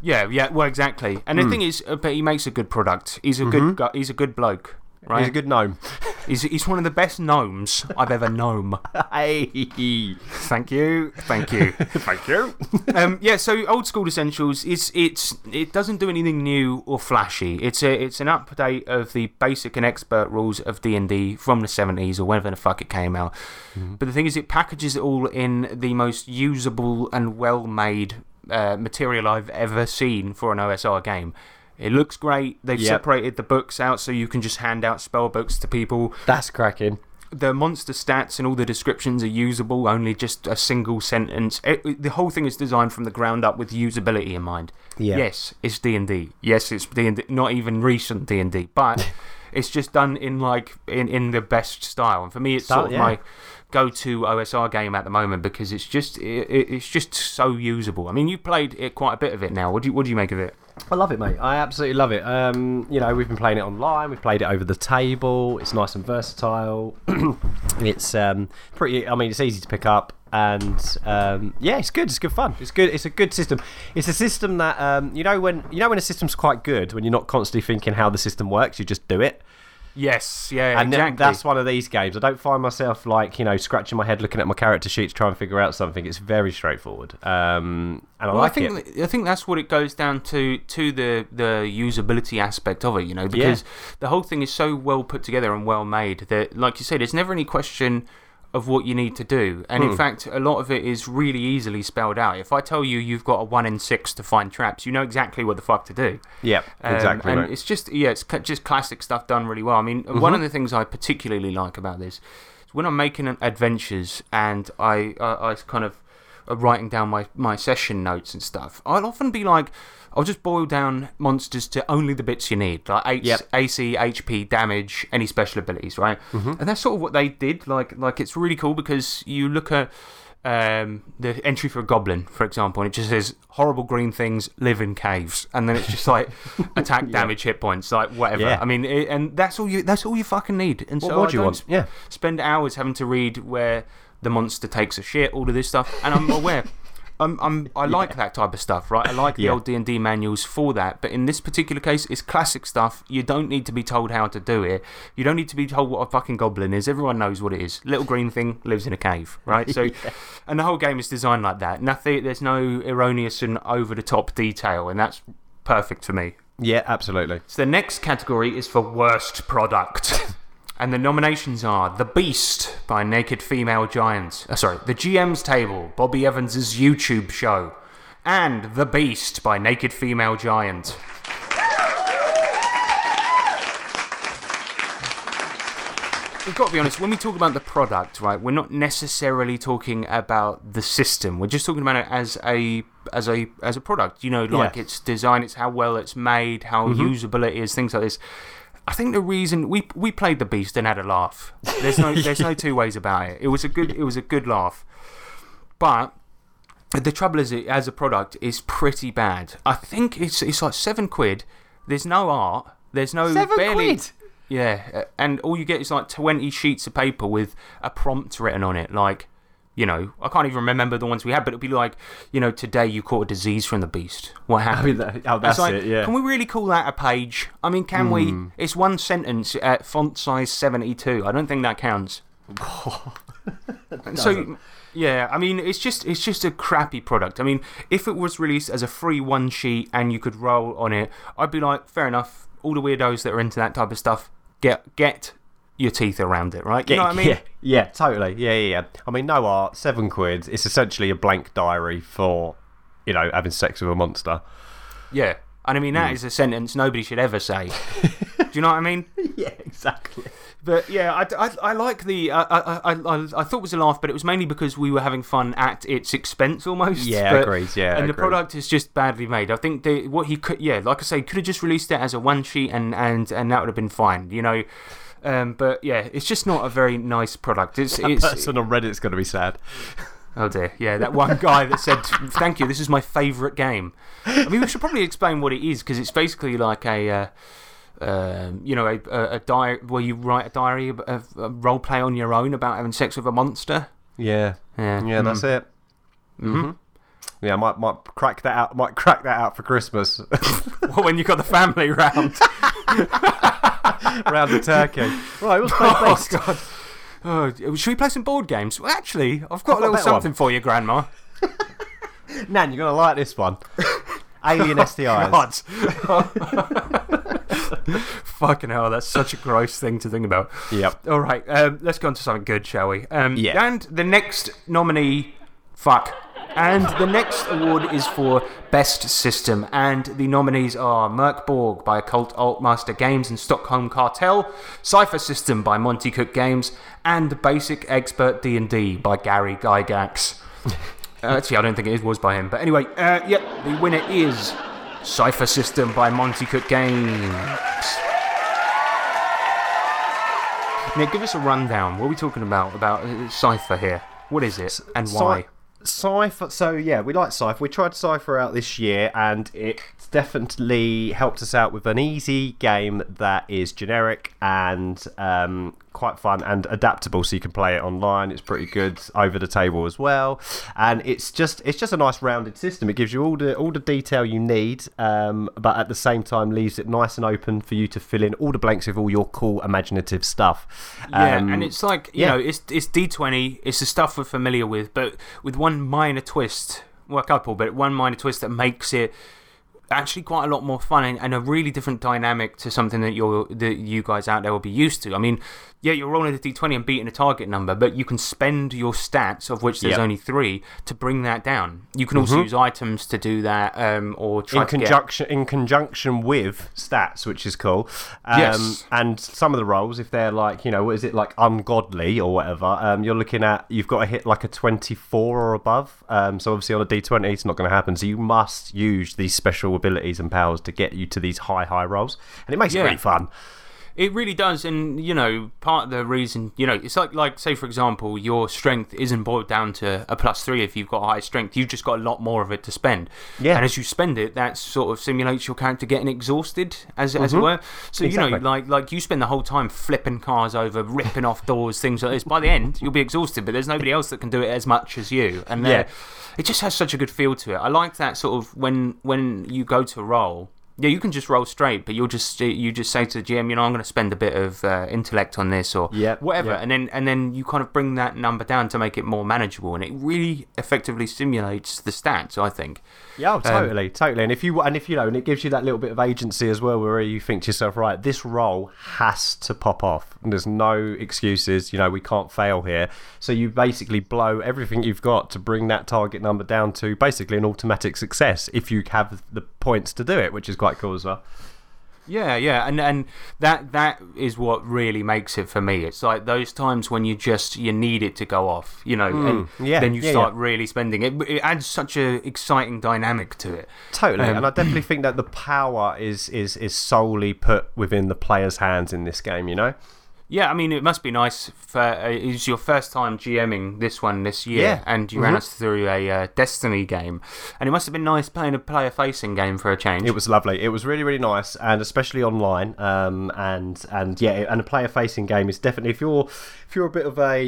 Yeah, yeah, well, exactly. And Hmm. the thing is, uh, but he makes a good product. He's a good, he's a good bloke, right? He's a good gnome. He's, he's one of the best gnomes I've ever known. [laughs] hey. Thank you, thank you. [laughs] Thank you. um, yeah, so old school essentials. It's it's it doesn't do anything new or flashy. It's a it's an update of the basic and expert rules of D and D from the seventies or whenever the fuck it came out. But the thing is, it packages it all in the most usable and well made uh, material I've ever seen for an OSR game. It looks great. They've Yep. separated the books out so you can just hand out spell books to people That's cracking. the monster stats and all the descriptions are usable, only just a single sentence. It, the whole thing is designed from the ground up with usability in mind. Yeah. Yes, it's D&D. Yes, it's D&D, not even recent D&D, but [laughs] it's just done in like in, in the best style. And for me it's sort of yeah. my go-to OSR game at the moment because it's just it- it's just so usable. I mean, you played it quite a bit of it now. What do you what do you make of it? I love it, mate. I absolutely love it. Um, you know, we've been playing it online. We've played it over the table. It's nice and versatile. [clears throat] it's um, pretty. I mean, it's easy to pick up, and um, yeah, it's good. It's good fun. It's good. It's a good system. It's a system that um, you know when you know when a system's quite good when you're not constantly thinking how the system works. You just do it. Yes, yeah, And then exactly. that's one of these games. I don't find myself like you know scratching my head looking at my character sheet to try and figure out something. It's very straightforward, um, and I Well, like I think it. I think that's what it goes down to to the the usability aspect of it, you know, because the whole thing is so well put together and well made that, like you said, there's never any question of what you need to do, and Hmm. in fact, a lot of it is really easily spelled out. If I tell you you've got a one in six to find traps, you know exactly what the fuck to do. Yeah, Um, exactly. and mate. it's just yeah, it's just classic stuff done really well. I mean, one of the things I particularly like about this is when I'm making adventures and I I, I kind of writing down my my session notes and stuff. I'll often be like. I'll just boil down monsters to only the bits you need, like H- Yep. AC, HP, damage, any special abilities, right? And that's sort of what they did. Like, like it's really cool because you look at um, the entry for a goblin, for example, and it just says horrible green things live in caves, and then it's just like [laughs] attack, damage, hit points, like whatever. Yeah. I mean, it, and that's all you. That's all you fucking need. And What so I do you don't want? sp- Yeah. spend hours having to read where the monster takes a shit, all of this stuff, and I'm aware. [laughs] I'm, I'm, I like that type of stuff, right? I like the Yeah. old D and D manuals for that, but in this particular case, it's classic stuff. You don't need to be told how to do it. You don't need to be told what a fucking goblin is. Everyone knows what it is. Little green thing lives in a cave, right? So, [laughs] and the whole game is designed like that. Nothing. There's no erroneous and over the top detail, and that's perfect for me. Yeah, absolutely. So the next category is for worst product. [laughs] And the nominations are The Beast by Naked Female Giant. Uh, sorry, The GM's Table, Bobby Evans' YouTube show. And The Beast by Naked Female Giant. We've got to be honest, when we talk about the product, right, we're not necessarily talking about the system. We're just talking about it as a as a as a product. You know, like Yeah. its design, it's how well it's made, how usable it is, things like this. I think the reason we we played the beast and had a laugh. There's no [laughs] there's no two ways about it. It was a good it was a good laugh. But the trouble is, it as a product is pretty bad. I think it's it's like seven quid. There's no art. There's no Seven barely, quid? Yeah, and all you get is like twenty sheets of paper with a prompt written on it, like. You know, I can't even remember the ones we had, but it'd be like, you know, today you caught a disease from the beast. What oh, happened? that- oh, that's like, it, yeah. Can we really call that a page? I mean, can we? Hmm. It's one sentence at font size 72. I don't think that counts. [laughs] so, yeah, I mean, it's just it's just a crappy product. I mean, if it was released as a free one sheet and you could roll on it, I'd be like, fair enough. All the weirdos that are into that type of stuff, get get your teeth around it, right? You know what I mean? Yeah, yeah, totally. Yeah, yeah, yeah. I mean, no art, seven quid. It's essentially a blank diary for, you know, having sex with a monster. Yeah. And I mean, Hmm. that is a sentence nobody should ever say. [laughs] Do you know what I mean? yeah, exactly. But yeah, I, I, I like the. I, I, I, I- I thought it was a laugh, but it was mainly because we were having fun at its expense almost. Yeah, But- agreed, yeah, and the agreed. product is just badly made. I think the, what he could, yeah, like I say, could have just released it as a one sheet and, and, and that would have been fine, you know. Um, but yeah, it's just not a very nice product. It's, it's Person on Reddit's going to be sad. Oh dear, yeah, that one guy that said, "Thank you, this is my favourite game." I mean, we should probably explain what it is because it's basically like a, uh, um, you know, a, a, a diary where you write a diary, of, of a role play on your own about having sex with a monster. Yeah, Yeah, yeah, that's it. Mm-hmm. Yeah, I might might crack that out. Might crack that out for Christmas [laughs] Well, when you got the family round. [laughs] around the turkey. Right, let's play oh. God. Oh, should we play some board games? Well, actually, I've got a got a little better something one. for you, Grandma. [laughs] Nan, you're gonna like this one. Alien STIs. God. Fucking hell, that's such a gross thing to think about. Yep. All right, um, let's go on to something good, shall we? Um, Yeah. And the next nominee, fuck. And the next award is for Best System, and the nominees are Mork Borg by Ockult Örtmästare Games and Stockholm Kartell, Cypher System by Monte Cook Games, and Basic Expert D&D by Gary Gygax. Uh, actually, I don't think it was by him, but anyway, uh, yep, the winner is Cypher System by Monte Cook Games. Now, give us a rundown. What are we talking about about uh, Cypher here? What is it and why? Cypher. So yeah, we like Cypher. We tried Cypher out this year, and it definitely helped us out with an easy game that is generic and um, quite fun and adaptable. So you can play it online. It's pretty good over the table as well, and it's just it's just a nice rounded system. It gives you all the all the detail you need, um, but at the same time leaves it nice and open for you to fill in all the blanks with all your cool imaginative stuff. Yeah, Um, and it's like you yeah. know, it's it's D twenty. It's the stuff we're familiar with, but with one minor twist. Well, a couple, but one minor twist that makes it actually quite a lot more fun and, and a really different dynamic to something that you're that you guys out there will be used to. I mean, yeah, you're rolling a d20 and beating a target number, but you can spend your stats, of which there's Yep. Mm-hmm. only three, to bring that down. You can also use items to do that, um, or try in to get- conjunction in conjunction with stats, which is cool. Um, Yes. And some of the rolls, if they're like you know, what is it like ungodly or whatever, um, you're looking at you've got to hit like a 24 or above. Um, so obviously on a d20, it's not going to happen. So you must use these special abilities and powers to get you to these high high rolls, and it makes Yeah. it really fun. It really does, and you know, part of the reason, you know, it's like, like say for example, your strength isn't boiled down to a plus three if you've got high strength. You've just got a lot more of it to spend. Yeah. And as you spend it, that sort of simulates your character getting exhausted, as as it were. So you know, Mm-hmm. Like like you spend the whole time flipping cars over, ripping off doors, things like this. By the end, you'll be exhausted, but there's nobody else that can do it as much as you. And uh, Yeah. it just has such a good feel to it. I like that sort of when when you go to roll. Yeah, you can just roll straight, but you'll just you just say to the GM, you know, I'm going to spend a bit of uh, intellect on this or Yeah, whatever, yeah. and then and then you kind of bring that number down to make it more manageable, and it really effectively simulates the stats. I think. Yeah, oh, totally, totally. And if you and if you know, and it gives you that little bit of agency as well, where you think to yourself, right, this roll has to pop off. And there's no excuses. You know, we can't fail here. So you basically blow everything you've got to bring that target number down to basically an automatic success if you have the points to do it, which is quite cool as well. Yeah, yeah, and and that that is what really makes it for me. It's like those times when you just you need it to go off, you know, and yeah, then you yeah, start yeah. really spending it. It adds such a exciting dynamic to it. Totally, Um, and I definitely think that the power is is is solely put within the player's hands in this game. You know. Yeah, I mean, it must be nice for uh, it's your first time GMing this one this year, Yeah. and you ran us through a uh, Destiny game, and it must have been nice playing a player-facing game for a change. It was lovely. It was really, really nice, and especially online. Um, and and yeah, and a player-facing game is definitely if you're if you're a bit of a,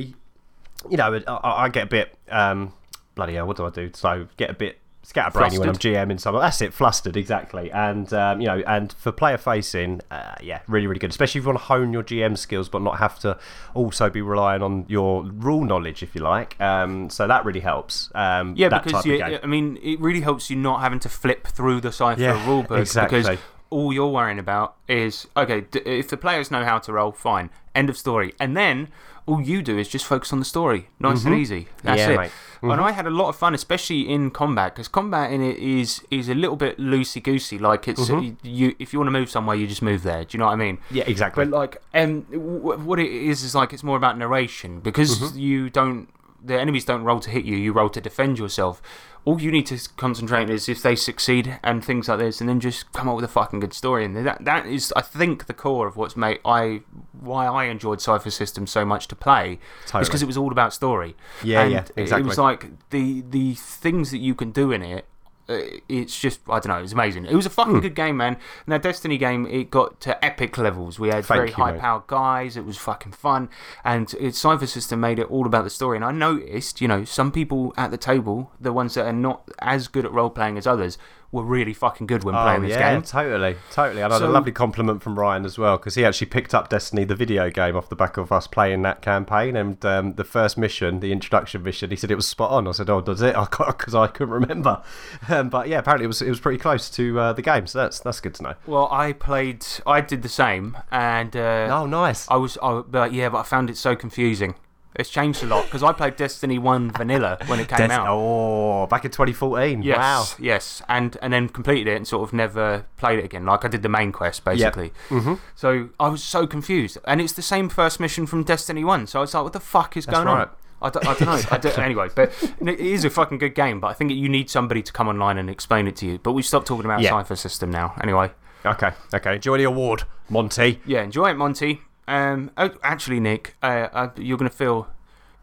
you know, I, I get a bit um, bloody hell. What do I do? So get a bit scatterbrainy when I'm. GMing something. That's it, flustered exactly. And um, you know, and for player-facing, uh, yeah, really, really good. Especially if you want to hone your GM skills, but not have to also be relying on your rule knowledge, if you like. Um, so that really helps. Um, yeah, that because type of you, game. I mean, it really helps you not having to flip through the Cypher Yeah, rulebook exactly. because all you're worrying about is okay, d- if the players know how to roll, fine, end of story, and then. All you do is just focus on the story. Nice and easy. That's Mm-hmm. Yeah, it. mate. Mm-hmm. And I had a lot of fun, especially in combat, because combat in it is is a little bit loosey goosey. Like it's Mm-hmm. you, if you want to move somewhere, you just move there. Do you know what I mean? Yeah, exactly. But like, um, w- what it is is like it's more about narration because Mm-hmm. you don't, the enemies don't roll to hit you. You roll to defend yourself. All you need to concentrate is if they succeed and things like this, and then just come up with a fucking good story. And that that is, I think, the core of what's made I why I enjoyed Cypher System so much to play. Totally. Is because it was all about story. Yeah, And yeah, It exactly. was like the the things that you can do in it. Uh, it's just I don't know. It was amazing. It was a fucking good game, man. And that Destiny game, it got to epic levels. We had Thank very you, high mate. powered guys. It was fucking fun, and its Cypher System made it all about the story. And I noticed, you know, some people at the table, the ones that are not as good at role playing as others, were really fucking good when Oh, playing this yeah, game. totally, totally. And I had a lovely compliment from Ryan as well because he actually picked up Destiny, the video game, off the back of us playing that campaign. And um, the first mission, the introduction mission, he said it was spot on. I said, "Oh, does it?" [laughs] Because I couldn't remember. [laughs] Um, but yeah, apparently it was it was pretty close to uh, the game, so that's that's good to know. Well, I played. I did the same, and uh, Oh, nice. I was, I, but yeah, but I found it so confusing. It's changed a lot because I played Destiny One Vanilla when it came Des- out. oh, back in 2014. Yes, Wow. yes, and and then completed it and sort of never played it again. Like I did the main quest basically. Mm-hmm. So I was so confused, and it's the same first mission from Destiny One. So I was like, what the fuck is going right. on? I don't, I don't know. I don't, anyway, but it is a fucking good game. But I think you need somebody to come online and explain it to you. But we stopped talking about Yeah. Cypher System now. Anyway, Okay, okay. Enjoy the award, Monte. yeah, enjoy it, Monte. Um, oh, actually, Nick, uh, uh, you're gonna feel.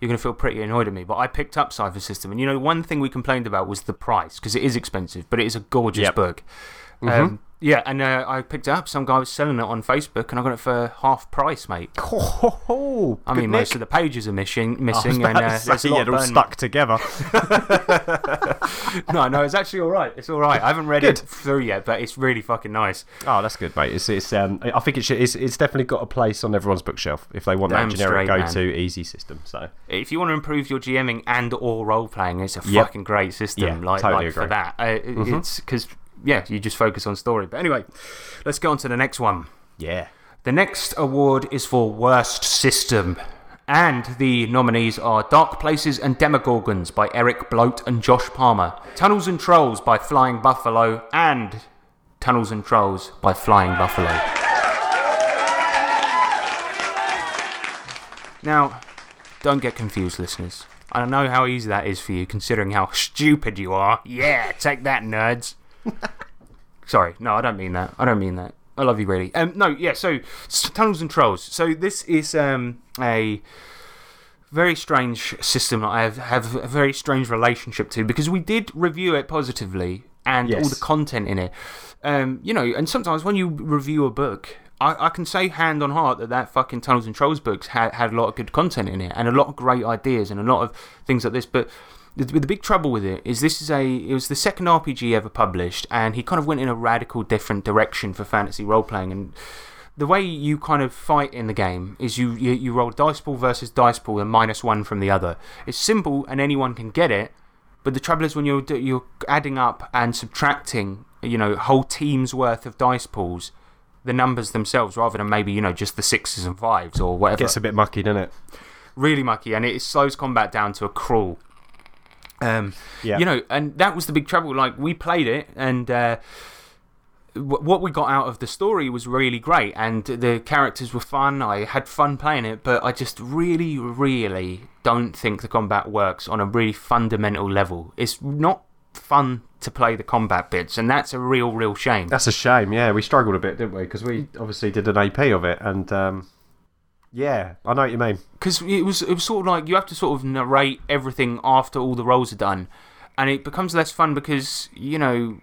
You're going to feel pretty annoyed at me, but I picked up Cypher System, and you know, one thing we complained about was the price because it is expensive, but it is a gorgeous Yep. book. Um, yeah, and uh, I picked it up. Some guy was selling it on Facebook, and I got it for half price, mate. Ho, ho, ho. I mean, Nick. most of the pages are missing, missing, and uh, say, there's a lot yeah, they're all burn- stuck together. [laughs] No, no, it's actually all right. It's all right. I haven't read Good. it through yet, but it's really fucking nice. Oh, that's good, mate. It's, it's um, I think it should, it's, it's definitely got a place on everyone's bookshelf if they want Damn that generic go-to easy system. So If you want to improve your GMing and or role playing, it's a Yep. fucking great system. Yeah, like, totally like for that, uh, it- it's because yeah, you just focus on story. But anyway, let's go on to the next one. yeah, The next award is for Worst System. And the nominees are Dark Places and Demogorgons by Eric Bloat and Josh Palmer, Tunnels and Trolls by Flying Buffalo, and Tunnels and Trolls by Flying Buffalo. Now, don't get confused, listeners. I don't know how easy that is for you, considering how stupid you are. Yeah, take that, nerds. [laughs] Sorry, no, I don't mean that. I don't mean that. I love you, really. Um, no, yeah. So, tunnels and trolls. So this is um a very strange system that I have, have a very strange relationship to because we did review it positively and all the content in it. Um, you know, and sometimes when you review a book, I, I can say hand on heart that that fucking Tunnels and Trolls books had, had a lot of good content in it and a lot of great ideas and a lot of things like this. But the, the big trouble with it is this is a it was the second RPG ever published, and he kind of went in a radical different direction for fantasy role playing and the way you kind of fight in the game is you, you, you roll dice pool versus dice pool and minus one from the other. It's simple and anyone can get it, but the trouble is when you're, you're adding up and subtracting, you know, whole teams worth of dice pools, the numbers themselves, rather than maybe, you know, just the sixes and fives or whatever. gets a bit mucky, doesn't it? really mucky and it slows combat down to a crawl. Um, Yeah. You know, and that was the big trouble. Like, we played it and. Uh, wh- what we got out of the story was really great, and the characters were fun. I had fun playing it, but I just really, really don't think the combat works on a really fundamental level. It's not fun to play the combat bits, and that's a real, real shame. That's a shame. Yeah, we struggled a bit, didn't we? Because we obviously did an AP of it, and um, yeah, I know what you mean. because it was it was sort of like you have to sort of narrate everything after all the roles are done, and it becomes less fun because you know.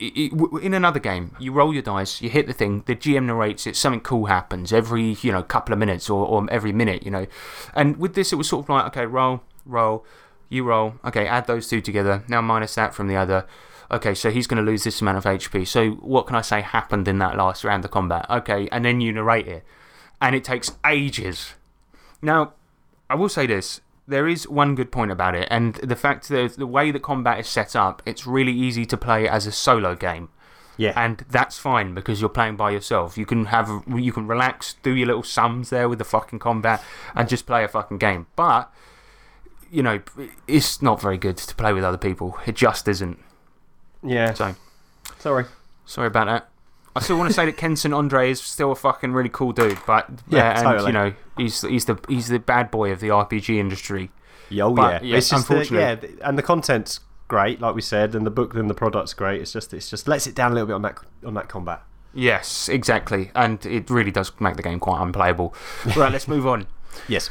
In another game, you roll your dice, you hit the thing, the GM narrates it, something cool happens every you know couple of minutes or, or every minute, you know. And with this, it was sort of like okay, roll, roll, you roll, okay, add those two together, now minus that from the other. Okay, so he's going to lose this amount of HP. So what can I say happened in that last round of combat? Okay, and then you narrate it, and it takes ages. Now, I will say this. There is one good point about it, and the fact that the way that combat is set up, it's really easy to play as a solo game. Yeah. and that's fine because you're playing by yourself. You can have you can relax, do your little sums there with the fucking combat, and just play a fucking game. But you know, it's not very good to play with other people. It just isn't. Yeah. So Sorry. sorry about that. I still want to say that Ken St. Andre is still a fucking really cool dude, but Yeah, and totally. you know, he's, he's, the, he's the bad boy of the RPG industry. Yeah, oh, But, yeah. yeah, It's just the, unfortunately- yeah, and the content's great, like we said, and the book and the product's great. It's just it's just lets it down a little bit on that on that combat. Yes, exactly. And it really does make the game quite unplayable. [laughs] right, let's move on. Yes.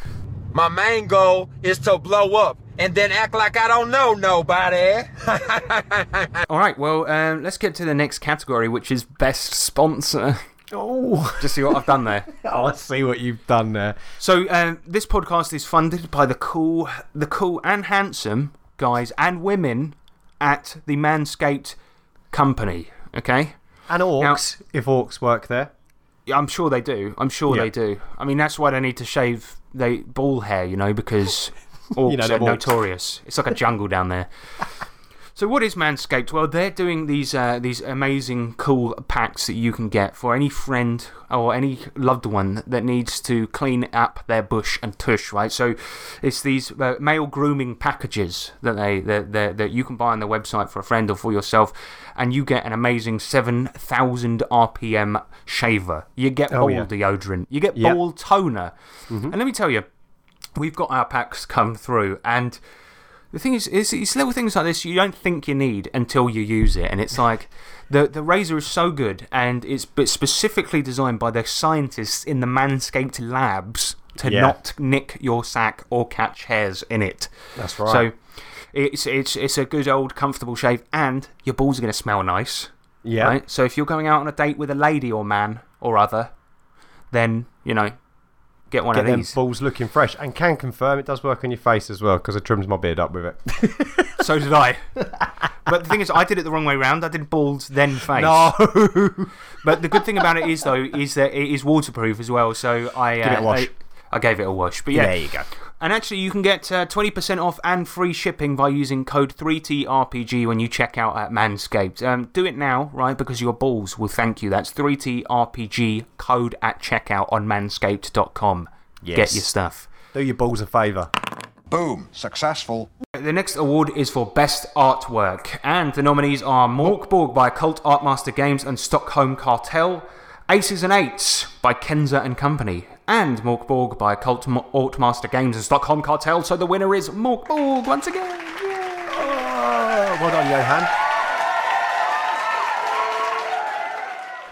My main goal is to blow up and then act like I don't know nobody. [laughs] All right, well, um, let's get to the next category, which is best sponsor. Oh, [laughs] Just see what I've done there. [laughs] oh, I see what you've done there. So, um, this podcast is funded by the cool, the cool and handsome guys and women at the Manscaped company. Okay? And orcs, if orcs work there. Yeah, I'm sure they do. I'm sure Yeah. they do. I mean, that's why they need to shave they ball hair, you know, because orcs you know, they're notorious. It's like a jungle down there. So what is Manscaped? Well, they're doing these uh, these amazing, cool packs that you can get for any friend or any loved one that needs to clean up their bush and tush, right? So it's these uh, male grooming packages that they that, that, that you can buy on their website for a friend or for yourself, and you get an amazing seven thousand RPM shaver. You get Oh, ball yeah. deodorant. You get Yep. ball toner, and let me tell you, we've got our packs come through and. The thing is, it's, it's little things like this you don't think you need until you use it. And it's like the, the razor is so good and it's but specifically designed by the scientists in the Manscaped labs to Yeah. not nick your sack or catch hairs in it. That's right. So it's, it's, it's a good old comfortable shave and your balls are going to smell nice. Yeah. Right? So if you're going out on a date with a lady or man or other, then, you know, get one Get of them these. balls looking fresh, and can confirm it does work on your face as well because I trimmed my beard up with it. [laughs] So did I. [laughs] but the thing is, I did it the wrong way round. I did balls, then face. No. But the good thing about it is, though, is that it is waterproof as well. So I. Give it a uh, wash. I, I gave it a wash. But yeah. There you go. And actually, you can get uh, 20% off and free shipping by using code 3TRPG when you check out at Manscaped. Um, do it now, right? Because your balls will thank you. That's 3TRPG code at checkout on manscaped.com. Yes. Get your stuff. Do your balls a favour. Boom. Successful. The next award is for Best Artwork, and the nominees are Morkborg by Ockult Örtmästare Games and Stockholm Kartell, Aces and Eights by Kenzer and Company, and Morkborg by Ockult Örtmästare Games and Stockholm Kartell. So the winner is Morkborg once again. Oh, well done, Johan.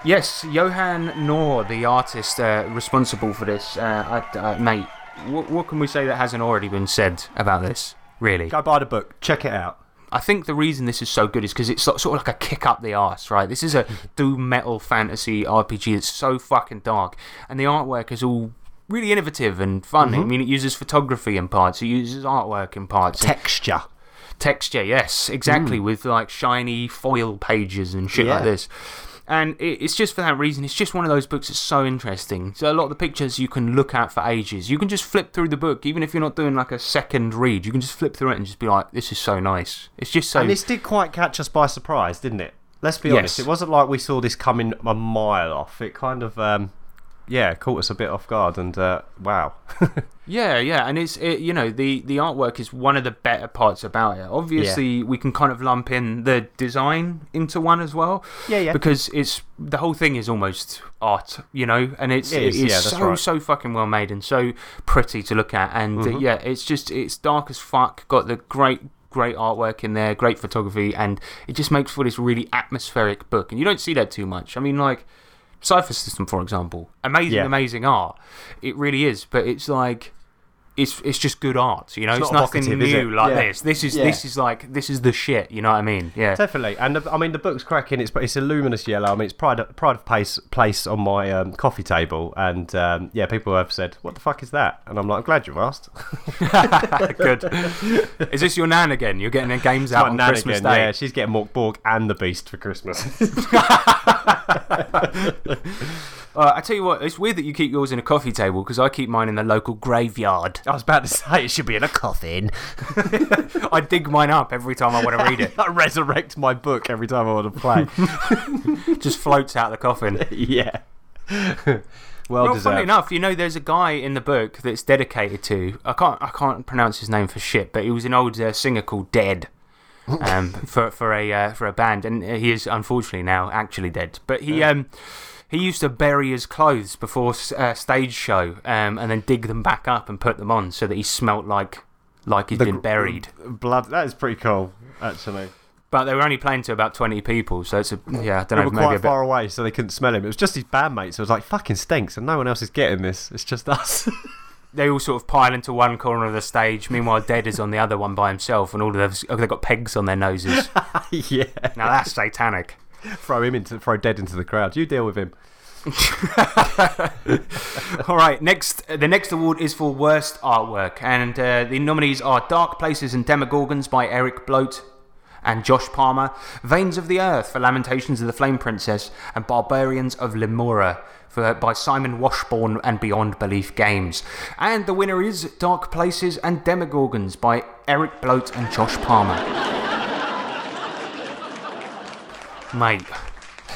Yes, Johan Nohr, the artist uh, responsible for this, uh, I, uh, mate. What, what can we say that hasn't already been said about this? Really? Go buy the book. Check it out. I think the reason this is so good is because it's sort of like a kick up the arse, right? This is a mm-hmm. doom metal fantasy RPG that's so fucking dark, and the artwork is all really innovative and fun. Mm-hmm. I mean, it uses photography in parts, it uses artwork in parts, Texture. texture, yes, exactly, mm. with like shiny foil pages and shit like this. And it's just for that reason. It's just one of those books that's so interesting. So a lot of the pictures you can look at for ages. You can just flip through the book, even if you're not doing like a second read. You can just flip through it and just be like, "This is so nice." It's just so. And this did quite catch us by surprise, didn't it? Let's be honest. It wasn't like we saw this coming a mile off. It kind of, um, yeah, caught us a bit off guard. And uh, wow. [laughs] Yeah, yeah, and it's it, you know the the artwork is one of the better parts about it. Obviously, we can kind of lump in the design into one as well. Yeah, yeah. Because it's the whole thing is almost art, you know, and it's It is, it's yeah, so right. so fucking well made and so pretty to look at, and Mm-hmm. uh, yeah, it's just it's dark as fuck. Got the great great artwork in there, great photography, and it just makes for this really atmospheric book. And you don't see that too much. I mean, like. Cypher System, for example, amazing, Yeah. amazing art. It really is, but it's like it's it's just good art. You know, It's it's, not nothing new it? like Yeah. this. This is Yeah. this is like this is the shit. You know what I mean? Yeah. Definitely, and the, I mean the book's cracking. It's it's a luminous yellow. I mean it's pride of, pride of place place on my um, coffee table, and um, yeah, people have said, "What the fuck is that?" And I'm like, "I'm glad you asked." [laughs] good. is this your nan again? You're getting the games out on Christmas again, Day. Yeah, she's getting Mork Borg and the Beast for Christmas. [laughs] [laughs] Uh, I tell you what, it's weird that you keep yours in a coffee table because I keep mine in the local graveyard. I was about to say it should be in a coffin. [laughs] I dig mine up every time I want to read it. [laughs] I resurrect my book every time I want to play. [laughs] Just floats out of the coffin. yeah. well Well, funny enough, you know, there's a guy in the book that's dedicated to. I can't, I can't pronounce his name for shit, but he was an old uh, singer called Dead, um, for for a uh, for a band, and he is unfortunately now actually dead. But he um he used to bury his clothes before s- uh, stage show, um, and then dig them back up and put them on so that he smelt like like he'd been buried. Blood. That is pretty cool, actually. But they were only playing to about twenty people, so it's a yeah, I don't They know, were maybe a quite far away, so they couldn't smell him. It was just his bandmates. So it was like fucking stinks, and no one else is getting this. It's just us. [laughs] they all sort of pile into one corner of the stage. Meanwhile, Dead is on the other one by himself, and all of them they've got pegs on their noses. [laughs] yeah. now that's satanic. [laughs] Throw him into, throw dead into the crowd. You deal with him. [laughs] All right, next the next award is for worst artwork, and uh, the nominees are Dark Places and Demogorgons by Eric Bloat and Josh Palmer, Veins of the Earth for Lamentations of the Flame Princess, and Barbarians of Lemuria for, by Simon Washbourne and Beyond Belief Games. And the winner is Dark Places and Demogorgons by Eric Bloat and Josh Palmer. Mate.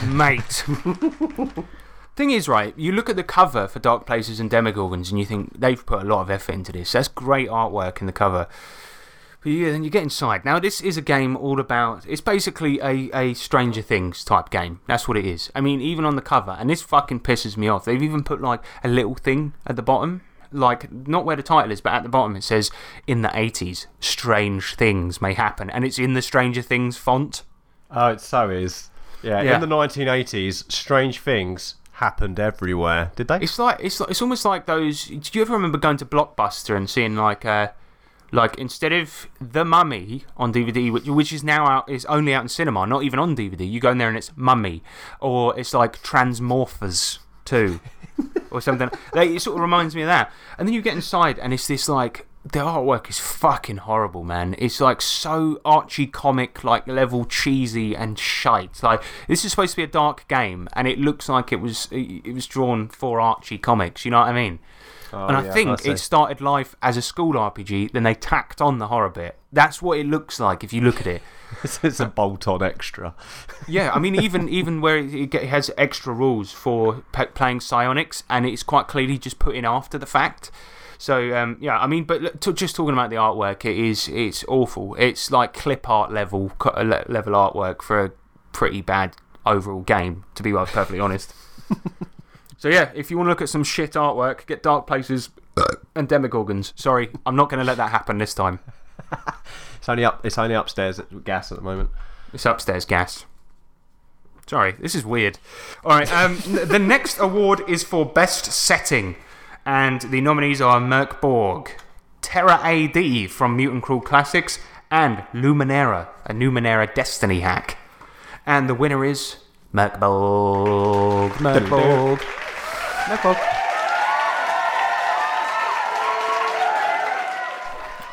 Mate. [laughs] Thing is, right, you look at the cover for Dark Places and Demogorgons and you think they've put a lot of effort into this. That's great artwork in the cover. But yeah, then you get inside. Now, this is a game all about. It's basically a, a Stranger Things type game. That's what it is. I mean, even on the cover, and this fucking pisses me off. They've even put like a little thing at the bottom. Like, not where the title is, but at the bottom it says, in the 80s, strange things may happen. And it's in the Stranger Things font. Oh, it so is. Yeah, Yeah. in the 1980s, strange things happened everywhere. Did they? It's like it's like, it's almost like those. Do you ever remember going to Blockbuster and seeing like uh like instead of the Mummy on DVD, which, which is now out is only out in cinema, not even on DVD. You go in there and it's Mummy, or it's like Transmorphers Two, [laughs] or something. Like, it sort of reminds me of that. And then you get inside and it's this like the artwork is fucking horrible, man. It's like so Archie comic like level cheesy and shite. Like this is supposed to be a dark game, and it looks like it was it was drawn for Archie comics. You know what I mean? Oh, and I yeah, think I it started life as a school RPG, then they tacked on the horror bit. That's what it looks like if you look at it. [laughs] It's, a bolt-on extra. [laughs] Yeah, I mean, even even where it, it has extra rules for playing psionics, and it's quite clearly just put in after the fact. So um, yeah, I mean, but look, just talking about the artwork, it is it's awful. It's like clip art level level artwork for a pretty bad overall game, to be perfectly honest. [laughs] so yeah, if you want to look at some shit artwork, get Dark Places and Demogorgons. Sorry, I'm not going to let that happen this time. [laughs] It's only up. It's only upstairs at gas at the moment. It's upstairs gas. Sorry, this is weird. All right, um, the next award is for Best Setting, and the nominees are Mork Borg, Terra AD from Mutant Crawl Classics, and Luminera, a Numenera Destiny hack. And the winner is Mork Borg. Mork Borg. Mork Borg.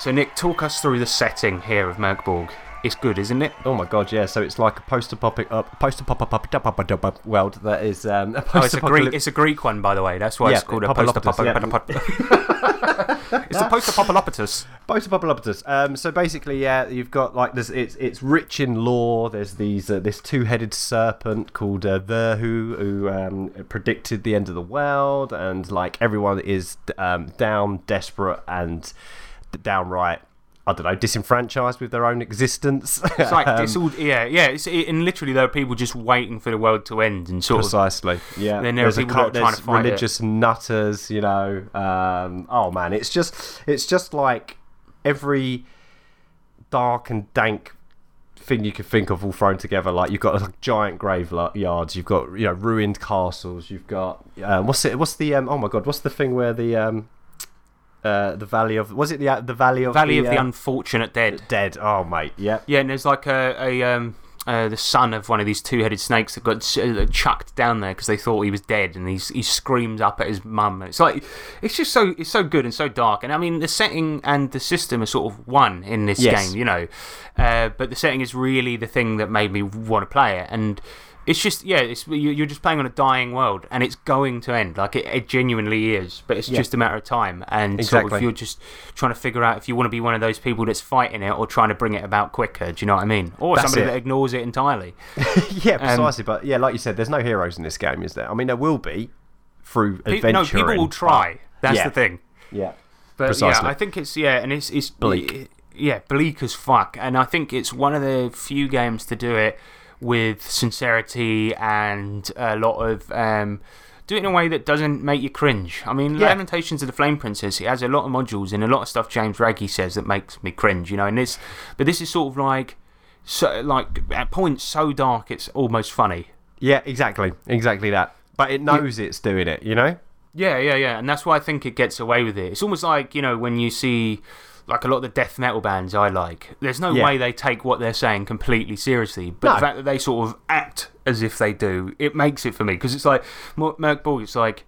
So, Nick, talk us through the setting here of Mork Borg. It's good, isn't it? Oh my god, yeah. So it's like a post-apocalyptic uh, post-apocalyptic world that is um, a Oh, it's a Greek. It's a Greek one, by the way. That's why Yeah, it's called a post Papalopoulos, It's a post apocalyptus. Post-apocalyptus. Um, so basically, yeah, you've got like this. It's it's rich in lore. There's these uh, this two-headed serpent called uh, Verhu who um, predicted the end of the world, and like everyone is um, down, desperate, and downright. I don't know, disenfranchised with their own existence. [laughs] It's like Um, it's all yeah, yeah. It's it, and literally there are people just waiting for the world to end and sort of. Precisely. Yeah. Then there are There's a people that are trying to fight it. religious nutters, you know. Um, oh man, it's just it's just like every dark and dank thing you could think of all thrown together. Like you've got like, giant graveyards, you've got you know ruined castles, you've got um, what's it? What's the um, oh my god? What's the thing where the um, uh, the valley of was it the the valley of Valley the, of the uh, Unfortunate Dead. dead? Oh mate, yeah. Yeah, and there's like a, a um uh, the son of one of these two-headed snakes that got uh, chucked down there because they thought he was dead, and he's, he screams up at his mum. It's like it's just so it's so good and so dark. And I mean, the setting and the system are sort of one in this Yes. game, you know. Uh, but the setting is really the thing that made me want to play it. And It's just yeah, it's you- you're just playing on a dying world, and it's going to end. Like it, it genuinely is, but it's Yeah. just a matter of time. And sort of you're just trying to figure out if you want to be one of those people that's fighting it or trying to bring it about quicker. Do you know what I mean? Or That's somebody it. that ignores it entirely. [laughs] yeah, um, precisely. but yeah, like you said, there's no heroes in this game, is there? I mean, there will be through adventure. no, people will try. That's yeah. the thing. Yeah. But Precisely. yeah, I think it's yeah, and it's it's Bleak. Yeah, bleak as fuck. And I think it's one of the few games to do it with sincerity and a lot of um, do it in a way that doesn't make you cringe. I mean, Yeah. Lamentations of the Flame Princess. It has a lot of modules and a lot of stuff James Raggi says that makes me cringe. You know, and this, but this is sort of like so like at points so dark it's almost funny. Yeah, exactly, exactly that. But it knows it's doing it, you know. Yeah, yeah, yeah, and that's why I think it gets away with it. It's almost like you know when you see like a lot of the death metal bands I like. There's no Yeah. way they take what they're saying completely seriously, but No. the fact that they sort of act as if they do, it makes it for me because it's like Mer- Mork Borg. It's like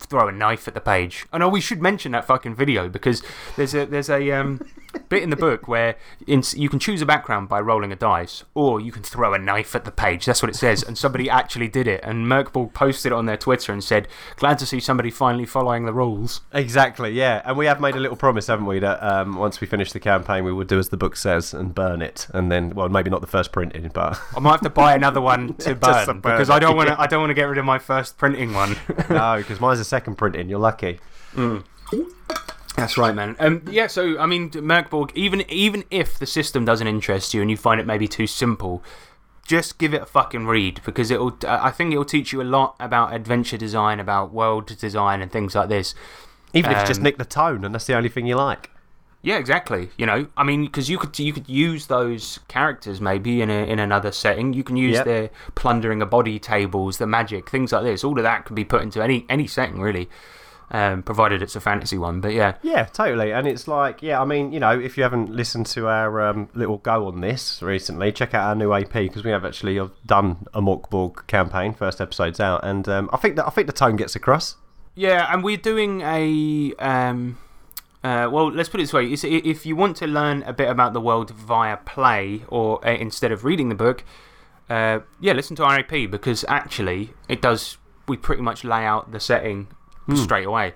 throw a knife at the page. I know we should mention that fucking video because there's a there's a um, bit in the book where in, you can choose a background by rolling a dice, or you can throw a knife at the page. That's what it says, and somebody actually did it. And Mork Borg posted it on their Twitter and said, "Glad to see somebody finally following the rules." Exactly, yeah. And we have made a little promise, haven't we, that um, once we finish the campaign, we will do as the book says and burn it. And then, well, maybe not the first printing, but. [laughs] I might have to buy another one [laughs] to burn burn because I don't want to. I don't want to get rid of my first printing one. [laughs] no, because mine's a second printing. You're lucky. That's right, man. Um, yeah, so I mean, Mork Borg, even even if the system doesn't interest you and you find it maybe too simple, just give it a fucking read because it'll. I think it'll teach you a lot about adventure design, about world design, and things like this. Even if you just Um, nick the tone and that's the only thing you like. Yeah, exactly. You know, I mean, because you could you could use those characters maybe in a, in another setting. You can use Yep. their plundering of body tables, the magic, things like this. All of that can be put into any any setting really, um, provided it's a fantasy one. But yeah, Yeah, totally. And it's like, yeah, I mean, you know, if you haven't listened to our um, little go on this recently, check out our new AP because we have actually uh, done a Morkborg campaign. First episode's out, and um, I think that I think the tone gets across. Yeah, and we're doing a. Um, uh, well, let's put it this way: It's- if you want to learn a bit about the world via play, or uh, instead of reading the book, uh, yeah, listen to RAP because actually it does. We pretty much lay out the setting Hmm. straight away.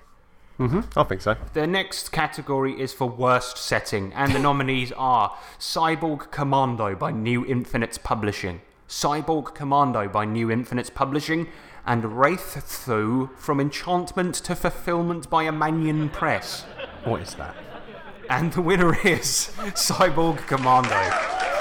Mm-hmm. I think so. The next category is for worst setting, and the [laughs] nominees are Cyborg Commando by New Infinities Publishing, Cyborg Commando by New Infinities Publishing, and Wraith Thu from Enchantment to Fulfillment by Amanian Press. What is that? And the winner is Cyborg Commando.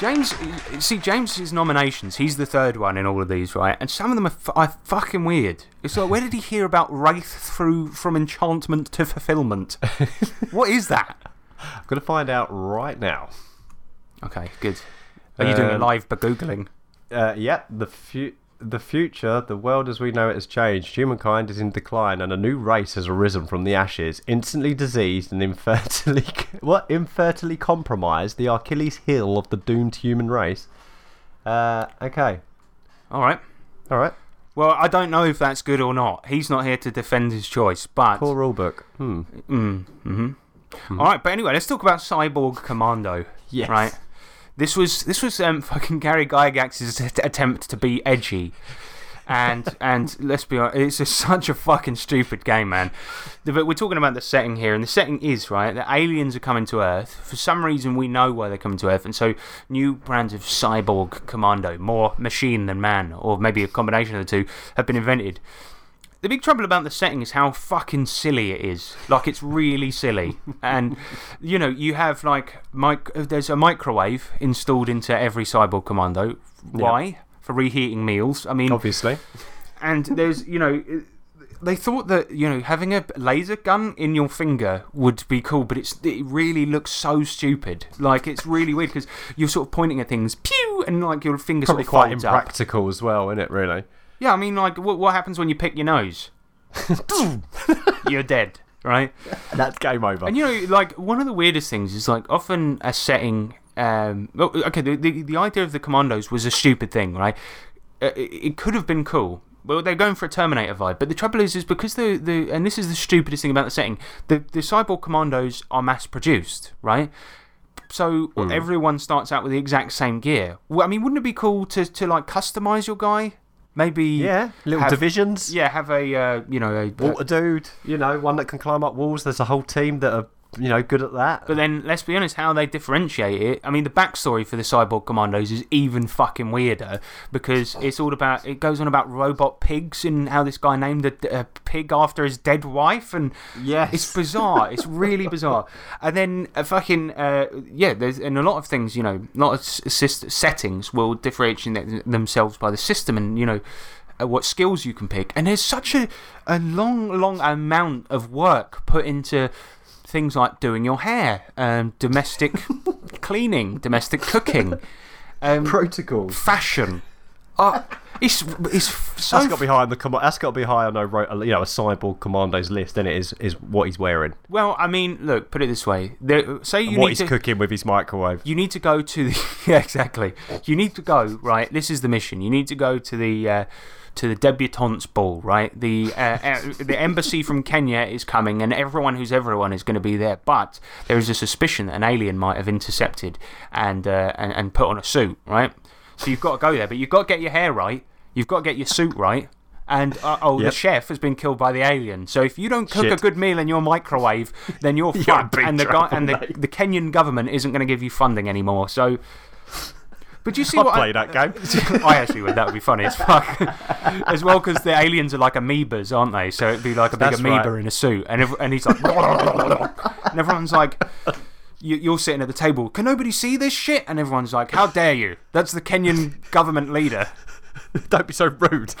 James, see, James's nominations, he's the third one in all of these, right? And some of them are, f- are fucking weird. It's like, where did he hear about Wraith through from enchantment to fulfillment? [laughs] what is that? I'm gonna find out right now. Okay, good. Are you doing it Um, live by Googling? Uh, yeah, the fu- the future, the world as we know it has changed. Humankind is in decline, and a new race has arisen from the ashes. Instantly diseased and infertilely [laughs] what infertilely compromised, the Achilles heel of the doomed human race. Uh, okay, All right. all right. Well, I don't know if that's good or not. He's not here to defend his choice, but. Poor rulebook. Hmm. All right, but anyway, let's talk about Cyborg Commando. Yes. Right. This was this was um, [laughs] fucking Gary Gygax's att- attempt to be edgy, and [laughs] and let's be honest, it's just such a fucking stupid game, man. But we're talking about the setting here, and the setting is right. The aliens are coming to Earth for some reason. We know why they're coming to Earth, and so new brands of cyborg commando, more machine than man, or maybe a combination of the two, have been invented. The big trouble about the setting is how fucking silly it is. Like, it's really silly. and, you know, you have, like, mic- uh, there's a microwave installed into every Cyborg Commando. Why? For reheating meals. I mean, Obviously. and there's, you know, they thought that, you know, having a laser gun in your finger would be cool, but it's, it really looks so stupid. Like, it's really weird because you're sort of pointing at things, pew, and, like, your finger Probably sort of quite folds up. impractical as well, isn't it? Really. Yeah, I mean, like, what, what happens when you pick your nose? [laughs] You're dead, right? That's game over. And you know, like, one of the weirdest things is, like, often a setting. Um, okay, the, the, the idea of the commandos was a stupid thing, right? Uh, it, it could have been cool. Well, they're going for a Terminator vibe, but the trouble is, is because the, the and this is the stupidest thing about the setting, the, the cyborg commandos are mass produced, right? so Hmm. everyone starts out with the exact same gear. Well, I mean, wouldn't it be cool to, to like customize your guy? Maybe. Yeah, little have- divisions. Yeah, have a, uh, you know, a. Water dude, you know, one that can climb up walls. There's a whole team that are, you know, good at that. But then, let's be honest, how they differentiate it. I mean, the backstory for the Cyborg Commandos is even fucking weirder because it's all about. It goes on about robot pigs and how this guy named a, a pig after his dead wife. And Yes. it's bizarre. it's really [laughs] bizarre. And then, a fucking. Uh, yeah, there's. And a lot of things, you know, a lot of settings will differentiate themselves by the system and, you know. Uh, what skills you can pick, and there's such a, a long, long amount of work put into things like doing your hair, um, domestic [laughs] cleaning, domestic cooking, um, Protocols. fashion. Uh, it's it's so. That's got to be high on the That's got to be high on a you know a cyborg commandos list. Then it is is what he's wearing, well, I mean, look, put it this way: there, say you and what he's to. cooking with his microwave. You need to go to the [laughs] yeah exactly. You need to go right. This is the mission. You need to go to the uh, to the debutantes ball. Right. The uh, uh, the embassy from Kenya is coming, and everyone who's everyone is going to be there. But there is a suspicion that an alien might have intercepted and uh, and, and put on a suit. Right. So you've got to go there, but you've got to get your hair right. You've got to get your suit right. And uh, oh, the chef has been killed by the alien. So if you don't cook a good meal in your microwave, then you're [laughs] fucked. big and the guy trouble, and the, the Kenyan government isn't going to give you funding anymore. So, but you see I'd what play I, that game. [laughs] I actually would. That would be funny as fuck. [laughs] as well, because the aliens are like amoebas, aren't they? So it'd be like a big That's amoeba right. in a suit, and and he's like, and everyone's like. You, you're sitting at the table. Can nobody see this shit? And everyone's like, "How dare you? That's the Kenyan [laughs] government leader." [laughs] Don't be so rude.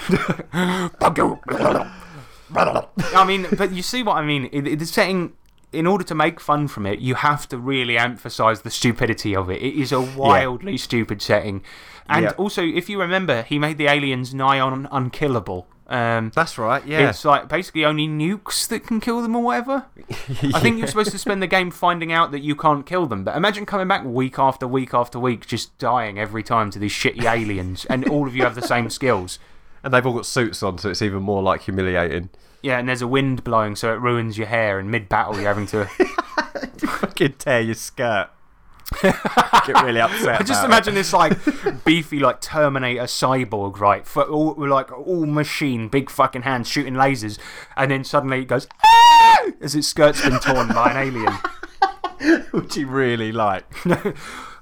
I mean, but you see what I mean? It, it- the setting, in order to make fun from it, you have to really emphasize the stupidity of it. It is a wildly stupid setting. And Yeah. also, if you remember, he made the aliens nigh on unkillable. Um, That's right. Yeah. It's like basically only nukes that can kill them or whatever. [laughs] I think you're supposed to spend the game finding out that you can't kill them. But imagine coming back week after week after week, just dying every time to these shitty aliens, and all of you have the same skills. and they've all got suits on, so it's even more like humiliating. Yeah, and there's a wind blowing, so it ruins your hair. And mid battle, you're having to. [laughs] Fucking tear your skirt. [laughs] Get really upset. I just about it. imagine this like beefy like Terminator cyborg, right? For all like all machine, big fucking hands shooting lasers, and then suddenly it goes "Ah!" as its skirt's been torn by an alien. [laughs] Which he really like. [laughs]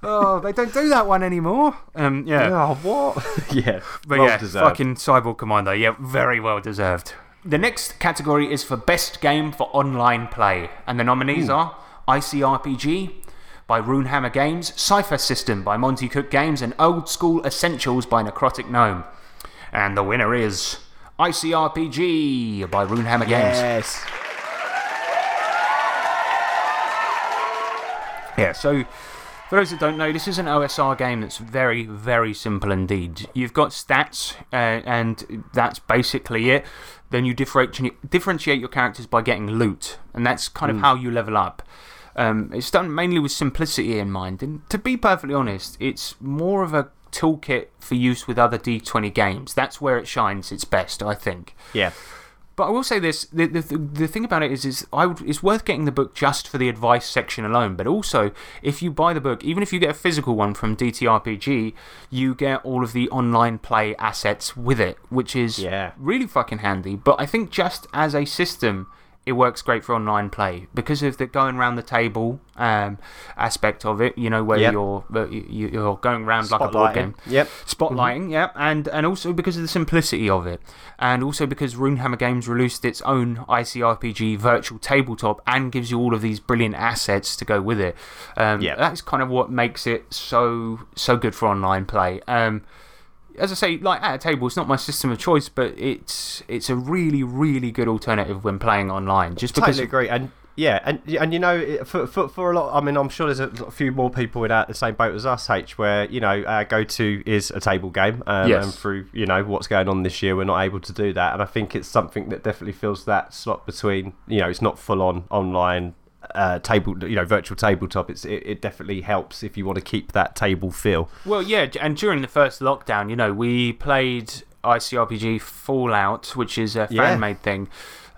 Oh, they don't do that one anymore. Um, yeah, Oh, what? yeah. but well yeah, deserved. fucking cyborg commando. Yeah, very well deserved. The next category is for best game for online play, and the nominees are ICRPG by Runehammer Games, Cypher System by Monte Cook Games, and Old School Essentials by Necrotic Gnome. And the winner is ICRPG by Runehammer Games. Yes. Yeah, so for those that don't know, this is an OSR game that's very, very simple indeed. You've got stats, uh, and that's basically it. Then you differentiate, differentiate your characters by getting loot, and that's kind of how you level up. Um, it's done mainly with simplicity in mind, and to be perfectly honest, it's more of a toolkit for use with other D20 games. That's where it shines its best, I think. Yeah. But I will say this: the the, the thing about it is, is I would, it's worth getting the book just for the advice section alone. But also, if you buy the book, even if you get a physical one from DTRPG, you get all of the online play assets with it, which is Yeah. really fucking handy. But I think just as a system, it works great for online play because of the going around the table um, aspect of it. You know, where Yep. you're you- you're going around like a board game Yep. spotlighting, yeah, and and also because of the simplicity of it, and also because Runehammer Games released its own ICRPG virtual tabletop and gives you all of these brilliant assets to go with it. Um, Yeah. that's kind of what makes it so so good for online play. Um, as I say, like at a table, it's not my system of choice, but it's it's a really really good alternative when playing online. Just because Totally agree. And yeah, and and you know, for, for for a lot, I mean, I'm sure there's a few more people in out the same boat as us, H, where you know our go-to is a table game, um, Yes. and through you know what's going on this year, we're not able to do that, and I think it's something that definitely fills that slot between you know it's not full on online. Uh, table, you know, virtual tabletop. It's it, it definitely helps if you want to keep that table feel. Well, yeah, and during the first lockdown, you know, we played ICRPG Fallout, which is a Yeah. fan made thing.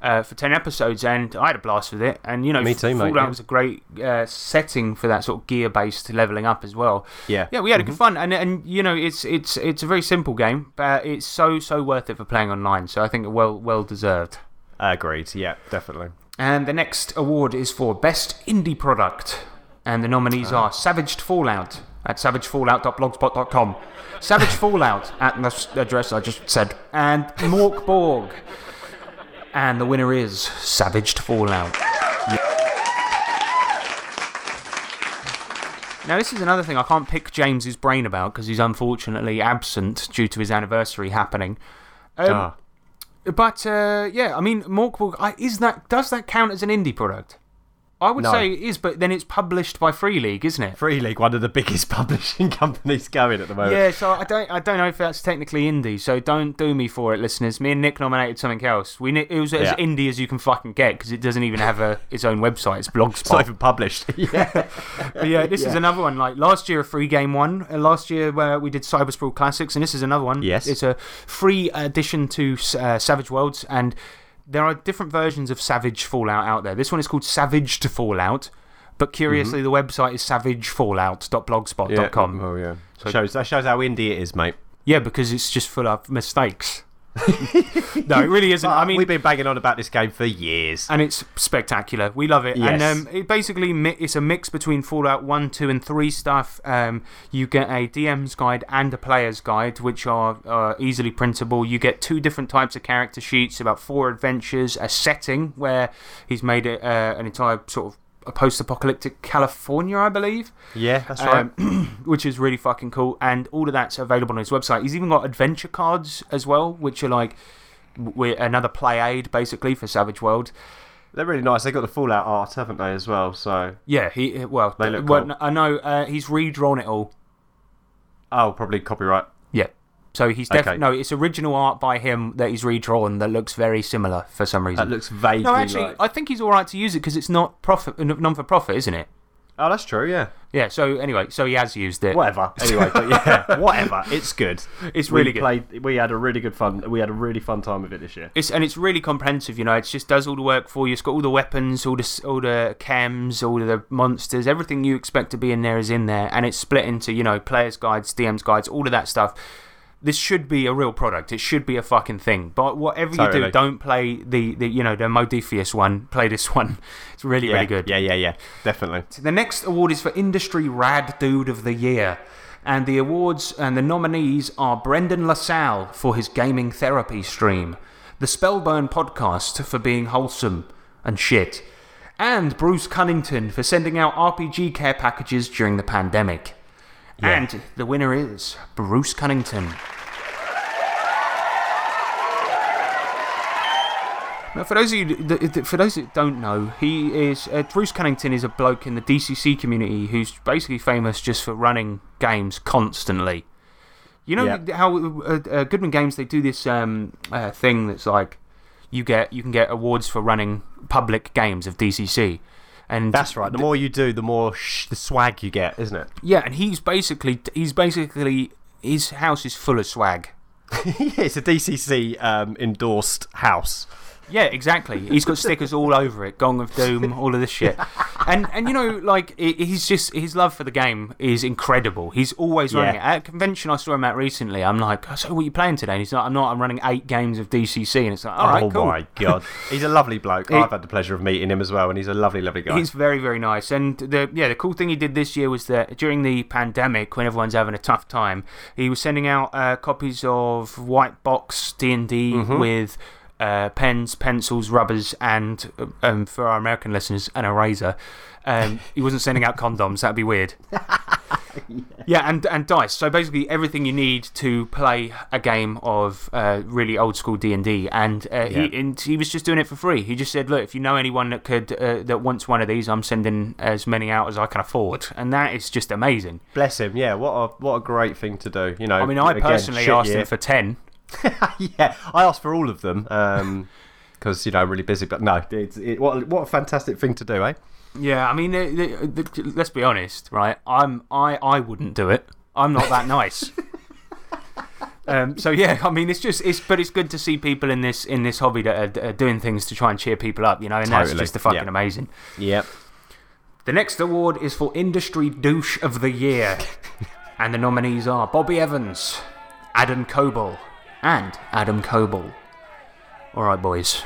uh, for 10 episodes, and I had a blast with it. And, you know, Me too, mate, Fallout yeah. was a great uh, setting for that sort of gear based leveling up as well. Yeah. Mm-hmm. Yeah, we had a good fun. And, and you know, it's, it's, it's a very simple game, but it's so, so worth it for playing online. So I think well, well deserved. Agreed. Yeah, definitely. And the next award is for Best Indie Product. And the nominees Ah. are Savaged Fallout at savagefallout.blogspot.com, Savage Fallout at [laughs] the address I just said, and Mork Borg. And the winner is Savaged Fallout. Now, this is another thing I can't pick James's brain about because he's unfortunately absent due to his anniversary happening. Um, Ah. But uh, yeah, I mean, Mork Borg, is that does that count as an indie product? I would No. say it is, but then it's published by Free League, isn't it? Free League, one of the biggest [laughs] publishing companies going at the moment. Yeah, so I don't, I don't know if that's technically indie. So don't do me for it, listeners. Me and Nick nominated something else. We it was as indie as you can fucking get because it doesn't even have a its own website. It's Blogspot. It's not even published. [laughs] yeah. But yeah, this is another one. Like last year, a free game one. Uh, last year, where we did Cyber Sprawl Classics, and this is another one. Yes. It's a free addition to uh, Savage Worlds, and there are different versions of Savage Fallout out there. This one is called Savage to Fallout, but curiously, mm-hmm. the website is savagefallout.blogspot.com. Oh, yeah. shows, that shows how indie it is, mate. Yeah, because it's just full of mistakes. [laughs] no, it really isn't. I mean, we've been banging on about this game for years. and it's spectacular. We love it. And um, it basically mi- it's a mix between Fallout 1, 2, and 3 stuff. Um, you get a DM's guide and a player's guide, which are uh, easily printable. You get two different types of character sheets, about four adventures, a setting where he's made it uh, an entire sort of a post-apocalyptic California, I believe Yeah, that's right. um, [clears throat] which is really fucking cool. And all of that's available on his website. He's even got adventure cards as well, which are like another play aid basically for Savage World. They're really nice. They got the Fallout art, haven't they, as well? So, Yeah, he well, They look well cool. I know uh, he's redrawn it all. oh, probably copyright. Yeah. So he's definitely Okay. no, it's original art by him that he's redrawn that looks very similar for some reason. That looks vaguely no, actually, like. I think he's all right to use it because it's not profit, non for profit, isn't it? Oh, that's true. Yeah. Yeah. So anyway, so he has used it. Whatever. Anyway, but yeah, [laughs] whatever. It's good. It's we really good. Played, we had a really good fun. We had a really fun time with it this year. It's and it's really comprehensive. You know, it just does all the work for you. It's got all the weapons, all the all the chems, all the monsters, everything you expect to be in there is in there, and it's split into you know players guides, DMs guides, all of that stuff. This should be a real product. It should be a fucking thing. But whatever you do, don't play the, the you know the Modifius one. [laughs] Play this one. It's really Yeah, really good. Yeah, yeah, yeah. Definitely. The next award is for Industry Rad Dude of the Year. And the awards and the nominees are Brendan LaSalle for his gaming therapy stream, the Spellburn podcast for being wholesome and shit, and Bruce Cunnington for sending out RPG care packages during the pandemic. And the winner is Bruce Cunnington. Now, for those of you that, that- for those that don't know, he is uh, Bruce Cunnington is a bloke in the DCC community who's basically famous just for running games constantly. You know Yeah. how uh, uh, Goodman Games they do this um, uh, thing that's like you get you can get awards for running public games of DCC, and That's right. The more you do, the more sh- the swag you get, isn't it? yeah, and he's basically he's basically his house is full of swag. [laughs] yeah, it's a DCC um, endorsed house. Yeah, exactly. He's got stickers all over it, Gong of Doom, all of this shit. [laughs] And and you know, like he's just his love for the game is incredible. He's always running Yeah. it. At a convention I saw him at recently, I'm like, so what are you playing today? And he's like, I'm not. I'm running eight games of DCC, and it's like, all right, oh cool. my god, he's a lovely bloke. I've had the pleasure of meeting him as well, and he's a lovely, lovely guy. He's very, very nice. And the yeah, the cool thing he did this year was that during the pandemic, when everyone's having a tough time, he was sending out uh, copies of White Box D and D Mm-hmm. with. Uh, pens, pencils, rubbers, and um, for our American listeners, an eraser. Um, [laughs] he wasn't sending out condoms. That'd be weird. [laughs] yeah. and and dice. So basically, everything you need to play a game of uh, really old school D and D, and uh, he and he was just doing it for free. He just said, "Look, if you know anyone that could uh, that wants one of these, I'm sending as many out as I can afford," and that is just amazing. Bless him. Yeah, what a what a great thing to do. You know. I mean, I again, personally asked year. him for ten. [laughs] yeah, I asked for all of them because you know I'm really busy. But no, it's it, what what a fantastic thing to do, eh? Yeah, I mean, the, the, let's be honest, right? I'm I I wouldn't do it. I'm not that nice. [laughs] Um, so yeah, I mean, it's just it's but it's good to see people in this in this hobby that are, are doing things to try and cheer people up, you know, and that's Totally, just fucking yeah. amazing. Yep. The next award is for Industry Douche of the Year. [laughs] and the nominees are Bobby Evans, Adam Koebel, and Adam Koebel. Alright, boys.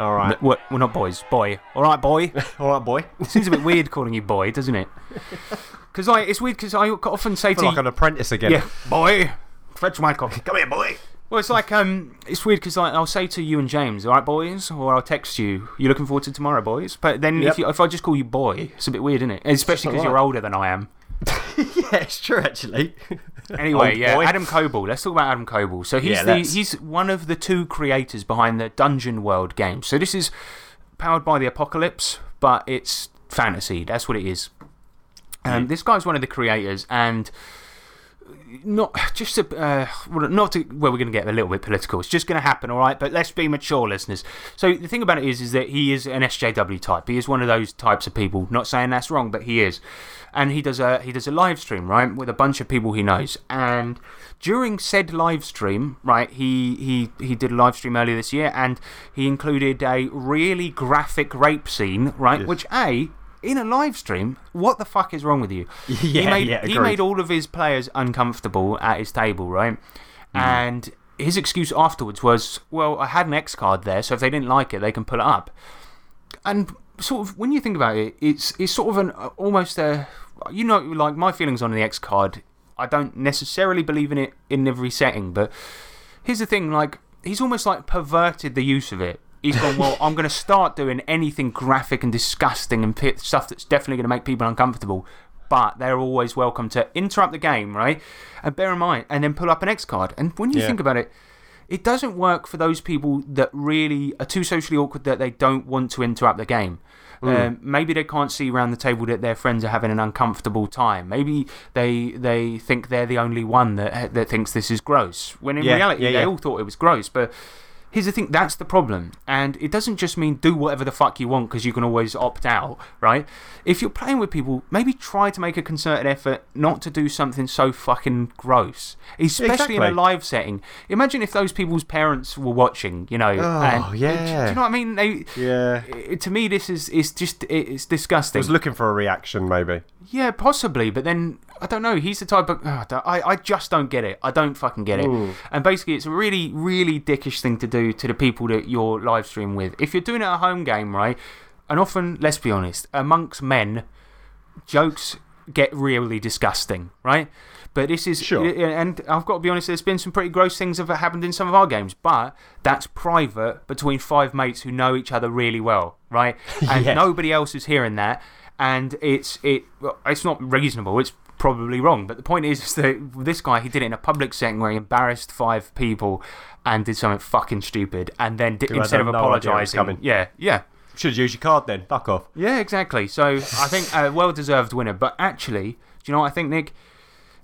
All right. What? Well, not boys. Boy. Alright, boy. All right, boy. [laughs] Seems a bit weird calling you boy, doesn't it? [laughs] Because like, it's weird because I often say to feel like you, an apprentice again. Yeah, boy. Fetch my coffee. Come here, boy. Well, it's like, um, it's weird because like, I'll say to you and James, alright, boys? Or I'll text you, you looking forward to tomorrow, boys? But then Yep. if, you, if I just call you boy, it's a bit weird, isn't it? Especially because you're older than I am. [laughs] Yeah, it's true actually. Anyway, Old yeah, boy. Adam Koebel. Let's talk about Adam Koebel. So he's Yeah, the let's. he's one of the two creators behind the Dungeon World game. So this is powered by the Apocalypse, but it's fantasy. That's what it is. Um, This guy's one of the creators, and not just to, uh, not to, well, we're going to get a little bit political. It's just going to happen, all right? But let's be mature, listeners. So the thing about it is, is that he is an SJW type. He is one of those types of people. Not saying that's wrong, but he is. And he does a he does a live stream, right, with a bunch of people he knows. And during said live stream, right, he he he did a live stream earlier this year, and he included a really graphic rape scene, right, which a in a live stream, what the fuck is wrong with you? [laughs] he made, yeah, he made all of his players uncomfortable at his table, right? Mm. And his excuse afterwards was, well, I had an X card there, so if they didn't like it, they can pull it up. And sort of, when you think about it, it's, it's sort of an uh, almost a. You know, like my feelings on the X card, I don't necessarily believe in it in every setting, but here's the thing like, he's almost like perverted the use of it. He's gone, well, I'm going to start doing anything graphic and disgusting and stuff that's definitely going to make people uncomfortable. But they're always welcome to interrupt the game, right? And bear in mind, and then pull up an X card. And when you Yeah. think about it, it doesn't work for those people that really are too socially awkward that they don't want to interrupt the game. Um, maybe they can't see around the table that their friends are having an uncomfortable time. Maybe they they think they're the only one that that thinks this is gross. When in Yeah, reality, yeah, they all thought it was gross. But here's the thing that's the problem. And it doesn't just mean do whatever the fuck you want because you can always opt out, right? If you're playing with people, maybe try to make a concerted effort not to do something so fucking gross, especially in a live setting. Imagine if those people's parents were watching, you know. Oh, and, Do, yeah. you know what I mean? They, Yeah. to me, this is it's just it's disgusting. I was looking for a reaction, maybe. Yeah, possibly, but then I don't know. He's the type of ah, I I just don't get it. I don't fucking get it. And basically, it's a really really dickish thing to do to the people that you're live streaming with. If you're doing it at a home game, right? And often, let's be honest, amongst men, jokes get really disgusting, right? But this is Sure. and I've got to be honest. There's been some pretty gross things that have happened in some of our games, but that's private between five mates who know each other really well, right? [laughs] And Yeah. nobody else is hearing that, and it's it. It's not reasonable. It's probably wrong. But the point is, is that this guy he did it in a public setting where he embarrassed five people and did something fucking stupid, and then did, instead of no idea it was apologising, yeah, yeah. Should use your card then. Fuck off. Yeah, exactly. So I think a well deserved winner. But actually, do you know what I think, Nick?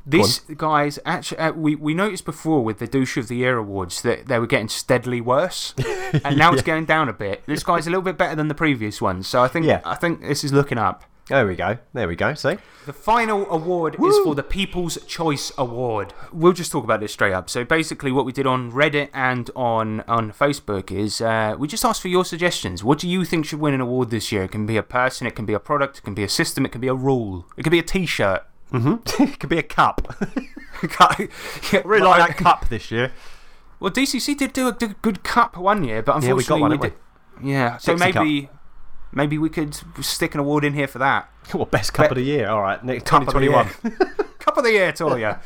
This guy's actually, uh, we, we noticed before with the Douche of the Year awards that they were getting steadily worse. [laughs] and now it's going down a bit. This guy's a little bit better than the previous ones. So I think, Yeah. I think this is looking up. There we go. There we go. See? The final award is for the People's Choice Award. We'll just talk about this straight up. So basically, what we did on Reddit and on, on Facebook is uh, we just asked for your suggestions. What do you think should win an award this year? It can be a person, it can be a product, it can be a system, it can be a rule, it can be a t shirt. It [laughs] could be a cup. [laughs] [laughs] really like that cup this year. Well, DCC did do a good cup one year, but Yeah, we got unfortunately one, we did. Yeah, so Dixie Cup. maybe maybe we could stick an award in here for that. What best cup of the year? All right, next 2021. Cup of the year, Toya.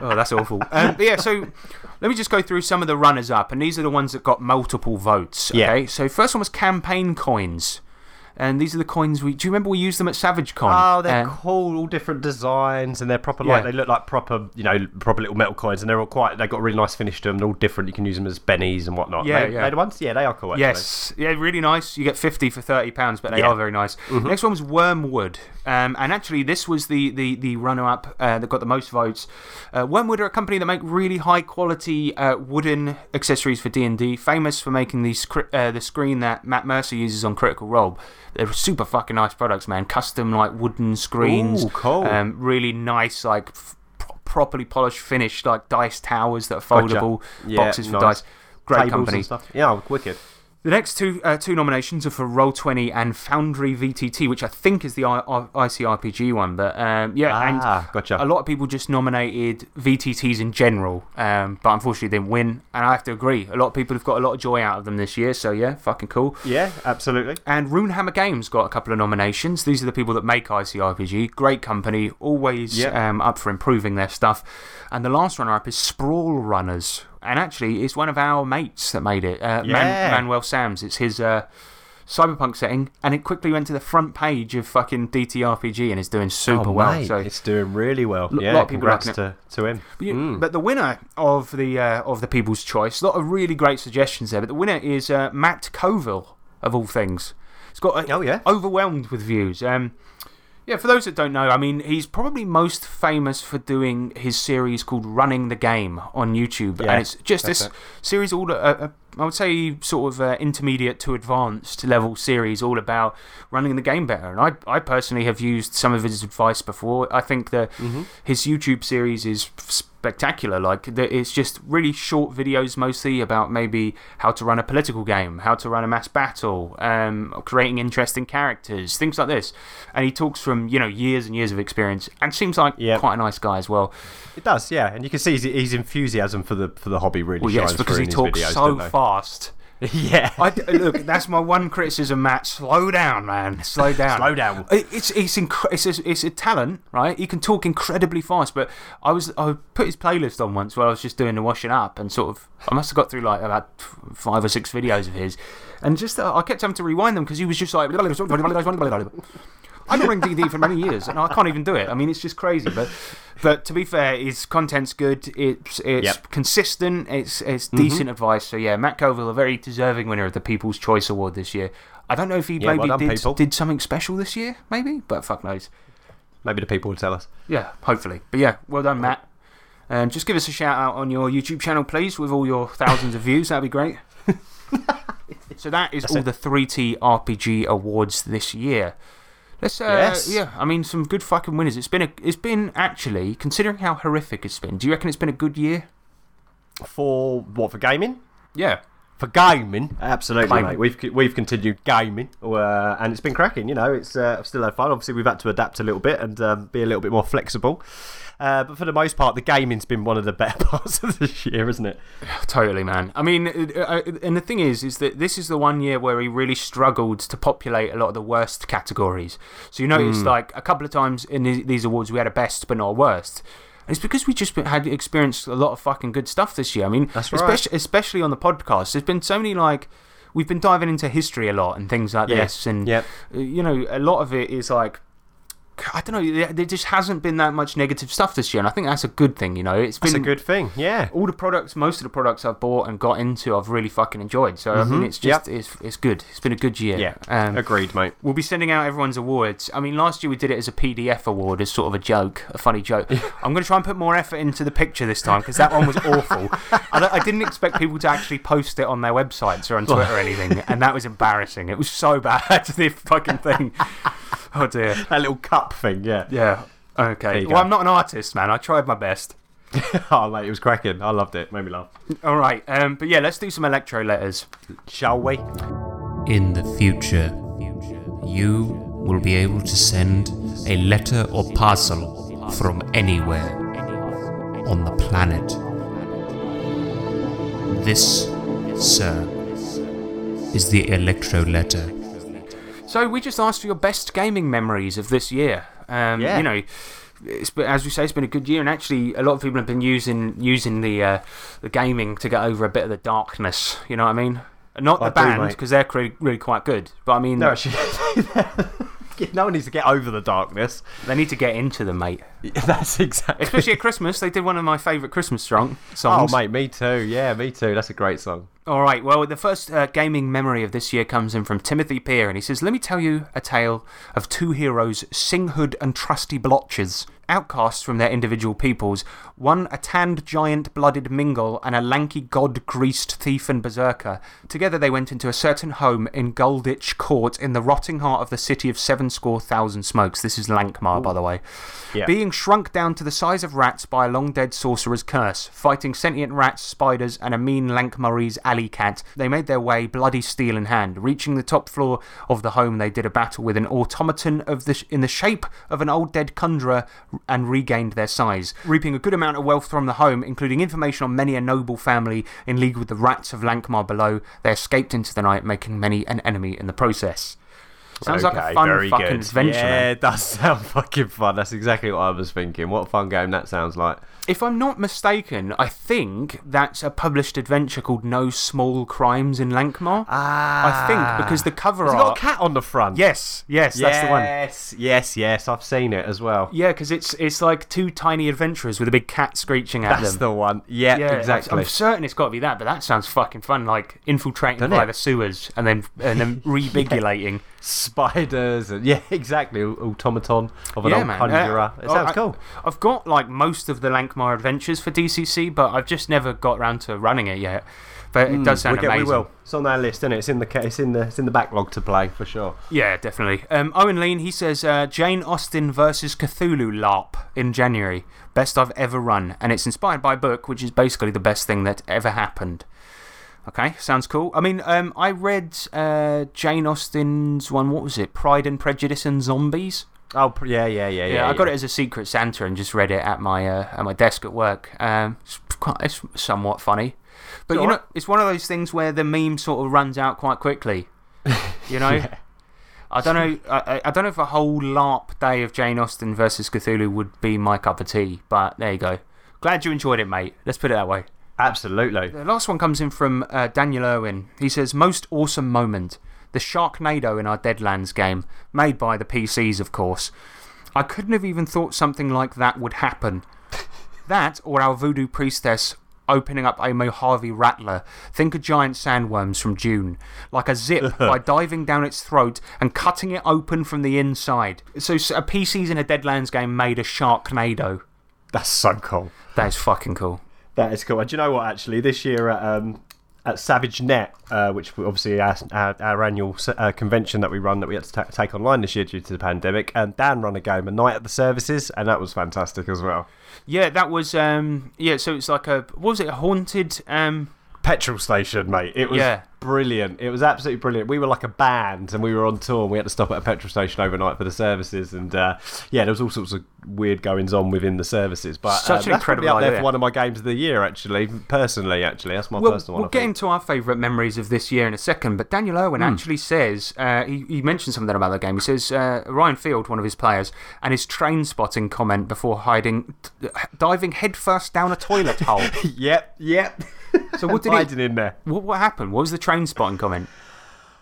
oh, that's awful. Um, but yeah, so let me just go through some of the runners up, and these are the ones that got multiple votes. Yeah. Okay, so first one was campaign coins. And these are the coins we. Do you remember we used them at Savage Con? Oh, they're Um, cool, all different designs, and they're proper Yeah. like they look like proper, you know, proper little metal coins, and they're all quite. They've got a really nice finish to them. They're all different. You can use them as bennies and whatnot. Yeah, they, yeah. they the ones. Yeah, they are cool. Actually. Yes, yeah, really nice. You get fifty for thirty pounds, but they Yeah. are very nice. Next one was Wyrmwood, um, and actually this was the the the runner up uh, that got the most votes. Uh, Wyrmwood are a company that make really high quality uh, wooden accessories for D and D, famous for making the uh, the screen that Matt Mercer uses on Critical Role. They're super fucking nice products, man. Custom like wooden screens. Ooh, cool. Um, really nice like. Properly polished, finished, like dice towers that are foldable, Yeah, boxes for nice. dice. Great Tables company. Yeah, wicked. The next two uh, two nominations are for Roll20 and Foundry VTT, which I think is the I- I- ICRPG one. But um, yeah, Ah, and gotcha. a lot of people just nominated VTTs in general, um, but unfortunately didn't win. And I have to agree, a lot of people have got a lot of joy out of them this year. So yeah, fucking cool. Yeah, absolutely. And Runehammer Games got a couple of nominations. These are the people that make ICRPG. Great company, always Yeah. um, up for improving their stuff. And the last runner up is Sprawl Runners. And actually, it's one of our mates that made it, uh, Man- Manuel Sams. It's his uh, cyberpunk setting. And it quickly went to the front page of fucking DTRPG and is doing super oh, well. mate, so it's doing really well. Yeah, lot of people congrats to, to him. but, you- but the winner of the uh, of the People's Choice, a lot of really great suggestions there. But the winner is uh, Matt Colville, of all things. It's got uh, Oh, yeah? overwhelmed with views. Um, yeah, for those that don't know, I mean, he's probably most famous for doing his series called Running the Game on YouTube, Yeah, and it's just this it. series all. Uh, uh, I would say sort of uh, intermediate to advanced level series, all about running the game better. And I, I personally have used some of his advice before. I think that Mm-hmm. his YouTube series is spectacular. Like it's just really short videos, mostly about maybe how to run a political game, how to run a mass battle, um, creating interesting characters, things like this. And he talks from you know years and years of experience, and seems like Yep. quite a nice guy as well. It does, yeah, and you can see his, his enthusiasm for the for the hobby really Well, shines yes, because through he talks videos, so fast. [laughs] yeah, I, look, that's my one criticism, Matt. Slow down, man. Slow [laughs] down. Slow down. It's it's it's, a, it's a talent, right? He can talk incredibly fast. But I was I put his playlist on once while I was just doing the washing up, and sort of I must have got through like about five or six videos of his, and just uh, I kept having to rewind them because he was just like. [laughs] I've been running DD for many years, and I can't even do it. I mean, it's just crazy. But, but to be fair, his content's good. It's it's Yep. Mm-hmm. consistent. It's it's decent advice. So yeah, Matt Colville, a very deserving winner of the People's Choice Award this year. I don't know if he Yeah, maybe well done, did people. did something special this year, maybe, but fuck knows. maybe the people will tell us. Yeah, hopefully. But yeah, well done, Matt. And just give us a shout out on your YouTube channel, please, with all your thousands of views. That'd be great. [laughs] so that is all the 3T RPG awards this year. Let's, uh, Yes. yeah, I mean, some good fucking winners. It's been, a, it's been actually, considering how horrific it's been, do you reckon it's been a good year? For what for gaming? Yeah. For gaming, absolutely, Gaming. mate. We've we've continued gaming, uh, and it's been cracking. You know, it's uh, still had fun. Obviously, we've had to adapt a little bit and um, be a little bit more flexible. Uh, but for the most part, the gaming's been one of the better [laughs] parts of this year, isn't it? [sighs] Totally, man. I mean, uh, uh, and the thing is, is that this is the one year where he really struggled to populate a lot of the worst categories. So you notice, like a couple of times in these, awards, we had a best but not a worst. It's because we just had experienced a lot of fucking good stuff this year. I mean, right. especially, especially on the podcast. There's been so many like. We've been diving into history a lot and things like Yeah. this, and Yep. uh, you know, a lot of it is like I don't know. There just hasn't been that much negative stuff this year, and I think that's a good thing. You know, it's It's been a good thing. Yeah. all the products, most of the products I've bought and got into, I've really fucking enjoyed. So I mean, it's just Yep. it's it's good. It's been a good year. Yeah. Um, Agreed, mate. We'll be sending out everyone's awards. I mean, last year we did it as a PDF award, as sort of a joke, a funny joke. I'm going to try and put more effort into the picture this time because that one was awful. I, I didn't expect people to actually post it on their websites or on Twitter or anything, and that was embarrassing. It was so bad, [laughs] the fucking thing. [laughs] Oh dear. That little cup thing, yeah. Yeah. Okay. Well, go. I'm not an artist, man. I tried my best. [laughs] oh, mate, it was cracking. I loved it. Made me laugh. All right. Um, but yeah, let's do some electro letters. Shall we? In the future, you will be able to send a letter or parcel from anywhere on the planet. This, sir, is the electro letter. So we just asked for your best gaming memories of this year. Um, Yeah. You know, it's as we say, it's been a good year, and actually, a lot of people have been using using the uh, the gaming to get over a bit of the darkness. You know what I mean? Not the I do, band because they're really quite good, but I mean, No, she, [laughs] [laughs] no one needs to get over the darkness. they need to get into them, mate. [laughs] That's exactly. Especially at Christmas, they did one of my favourite Christmas strong Oh, songs. mate, me too. Yeah, me too. That's a great song. All right. Well, the first uh, gaming memory of this year comes in from Timothy Peer, and he says, "Let me tell you a tale of two heroes, Singhood and Trusty Blotches, outcasts from their individual peoples. One a tanned giant, blooded mingle, and a lanky god-greased thief and berserker. Together they went into a certain home in Gulditch Court, in the rotting heart of the city of seven score thousand smokes. This is Lankhmar, by the way. Yeah. Being shrunk down to the size of rats by a long dead sorcerer's curse. Fighting sentient rats, spiders, and a mean Lankmurray's alley cat, they made their way, bloody steel in hand. Reaching the top floor of the home, they did a battle with an automaton of the, in the shape of an old dead conjurer and regained their size. Reaping a good amount of wealth from the home, including information on many a noble family in league with the rats of Lankhmar below, they escaped into the night, making many an enemy in the process. Sounds like a fun fucking good. adventure. Yeah, man. it does [laughs] sound fucking fun. That's exactly what I was thinking. What a fun game that sounds like. If I'm not mistaken, I think that's a published adventure called No Small Crimes in Lankhmar. Ah. I think because the cover art. got a cat on the front? Yes, yes, that's the one. Yes, yes, yes. I've seen it as well. Yeah, because it's, it's like two tiny adventurers with a big cat screeching at That's them. That's the one. Yeah, yeah, exactly. I'm certain it's got to be that, but that sounds fucking fun. Like infiltrating Doesn't by it? the sewers and then and then [laughs] rebigulating. Spiders and yeah, [laughs] exactly. Automaton of an yeah, old man. conjurer. Uh, it sounds I- cool. I've got like most of the Lankhmar adventures for DCC, but I've just never got around to running it yet. But it does sound we, get, we will. It's on our list, isn't it? It's in the it's in the it's in the backlog to play for sure. Yeah, definitely. Um, Owen Lean, he says uh, Jane Austen versus Cthulhu LARP in January. Best I've ever run. And it's inspired by a book, which is basically the best thing that ever happened. Okay, sounds cool. I mean, um, I read uh, Jane Austen's one, what was it? Pride and Prejudice and Zombies? Oh yeah, yeah, yeah, yeah. Yeah, I got it as a Secret Santa and just read it at my, uh, at my desk at work. Um, it's, quite, it's somewhat funny. But, you know, it's one of those things where the meme sort of runs out quite quickly. You know? [laughs] I don't know. I, I- I don't know if a whole LARP day of Jane Austen versus Cthulhu would be my cup of tea, but there you go. Glad you enjoyed it, mate. Let's put it that way. Absolutely. The last one comes in from uh, Daniel Irwin. He says, Most awesome moment. The Sharknado in our Deadlands game, made by the PCs, of course. I couldn't have even thought something like that would happen. that, or our voodoo priestess opening up a Mojave rattler. Think of giant sandworms from Dune. Like a zip [laughs] by diving down its throat and cutting it open from the inside. So, a PCs in a Deadlands game made a Sharknado. That's so cool. That is fucking cool. That is cool. And do you know what? Actually, this year at um, at Savage Con, uh, which obviously our, our, our annual uh, convention that we run that we had to ta take online this year due to the pandemic, and Dan ran a game, a night at the services, and that was fantastic as well. Yeah, that was um yeah, so it's like a what was it, a haunted um Petrol station, mate. It was Yeah. brilliant. It was absolutely brilliant. We were like a band, and we were on tour, and we had to stop at a petrol station overnight for the services, and uh, yeah, there was all sorts of weird goings on within the services. But Such uh, an incredible up there idea. for one of my games of the year, actually. Personally, actually, that's my We'll, personal one. we'll get into our favourite memories of this year in a second, but Daniel Irwin actually says, uh, he, he mentioned something about the game. He says uh, Ryan Field, one of his players, and his train spotting comment before hiding, diving headfirst down a toilet hole. [laughs] Yep, yep. So what did he, Hiding in there. what, what happened? What was the train spotting comment?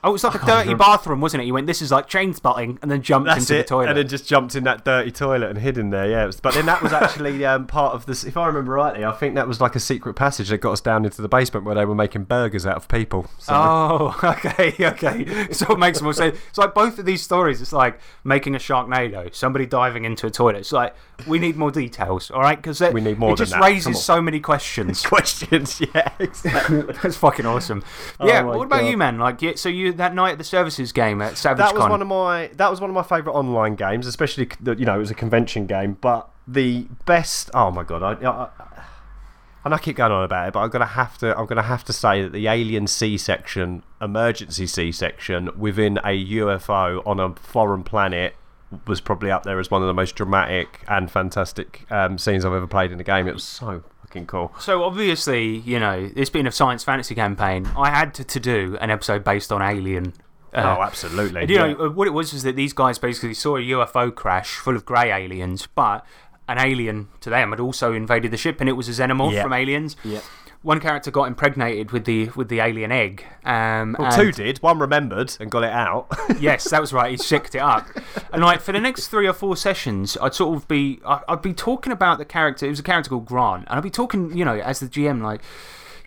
Oh, it's like a [laughs] dirty bathroom, wasn't it? He went, this is like train spotting, and then jumped That's into it. the toilet. And then just jumped in that dirty toilet and hid in there. Yeah, it was- but then that was actually [laughs] um, part of this. If I remember rightly, I think that was like a secret passage that got us down into the basement where they were making burgers out of people. So Oh, [laughs] okay, okay. So it makes more sense. It's like both of these stories, it's like making a Sharknado, somebody diving into a toilet. It's like, we need more details, all right? Because We need more It just that. Raises so many questions. questions, yeah, exactly. That's fucking awesome. yeah, Oh what about God. you, man? Like, so you, that night at the services game at Savage that was Con. one of my that was one of my favourite online games, especially you know it was a convention game. But the best, oh my god, I, I, and I keep going on about it, but I'm gonna have to I'm gonna have to say that the Alien C section, emergency C section within a UFO on a foreign planet was probably up there as one of the most dramatic and fantastic um, scenes I've ever played in a game. It was so fucking cool. So obviously, you know, it's been a science fantasy campaign. I had to, to do an episode based on Alien. Uh, oh, absolutely. And, you yeah. know, uh, what it was was that these guys basically saw a UFO crash full of grey aliens, but an alien to them had also invaded the ship, and it was a xenomorph Yeah. from Aliens. Yeah. One character got impregnated with the with the alien egg. Um, Well, two did. One remembered and got it out. [laughs] yes, that was right. He sicked it up, and like for the next three or four sessions, I'd sort of be I- I'd be talking about the character. It was a character called Grant, and I'd be talking, you know, as the GM, like,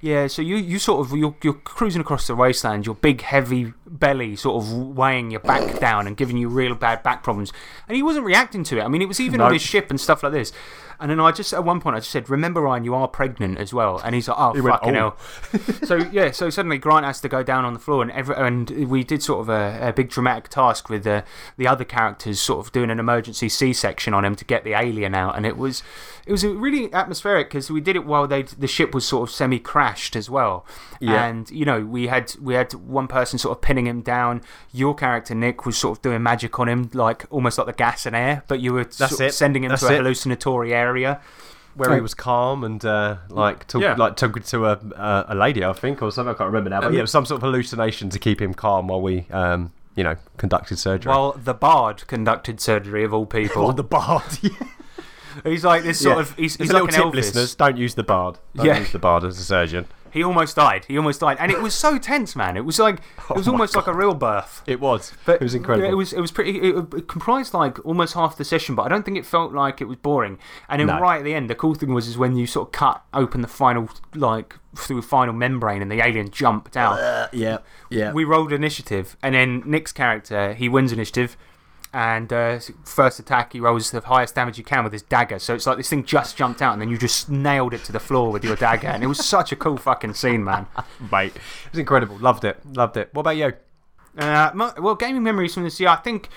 yeah. So you you sort of you're you're cruising across the wasteland, your big heavy belly sort of weighing your back down and giving you real bad back problems, and he wasn't reacting to it. I mean, it was even on his ship and stuff like this. And then I just, at one point, I just said, Remember, Ryan, you are pregnant as well. And he's like, Oh, went, fucking "Oh." hell. [laughs] so, yeah, so suddenly Grant has to go down on the floor, and, every, and we did sort of a, a big dramatic task with the, the other characters sort of doing an emergency C section on him to get the alien out. And it was, it was really atmospheric because we did it while they the ship was sort of semi crashed as well. Yeah. And, you know, we had, we had one person sort of pinning him down. Your character, Nick, was sort of doing magic on him, like almost like the gas and air, but you were sort of it. sending him That's to a it. hallucinatory area. Where he was calm and uh, like talk, Yeah. like talking to a, a a lady, I think, or something. I can't remember now. But yeah, it was some sort of hallucination to keep him calm while we, um, you know, conducted surgery. Well, the bard conducted surgery of all [laughs] people. on the bard. [laughs] yeah. he's like this sort Yeah. of. He's, he's a like little an tip, Elvis. listeners. Don't use the bard. Don't Yeah. use the bard as a surgeon. He almost died. He almost died, and it was so tense, man. It was like [laughs] oh it was Oh almost like a real birth. It was. But it was incredible. It was it was pretty. It, it comprised like almost half the session, but I don't think it felt like it was boring. And then No. right at the end, the cool thing was is when you sort of cut open the final like through the final membrane and the alien jumped out. Uh, yeah, yeah. We rolled initiative, and then Nick's character he wins initiative. And uh, first attack, he rolls the highest damage you can with his dagger. So it's like this thing just jumped out, and then you just nailed it to the floor with your dagger. And it was such a cool fucking scene, man. [laughs] mate. It was incredible. Loved it. Loved it. What about you? Uh, my, well, gaming memories from this year, I think.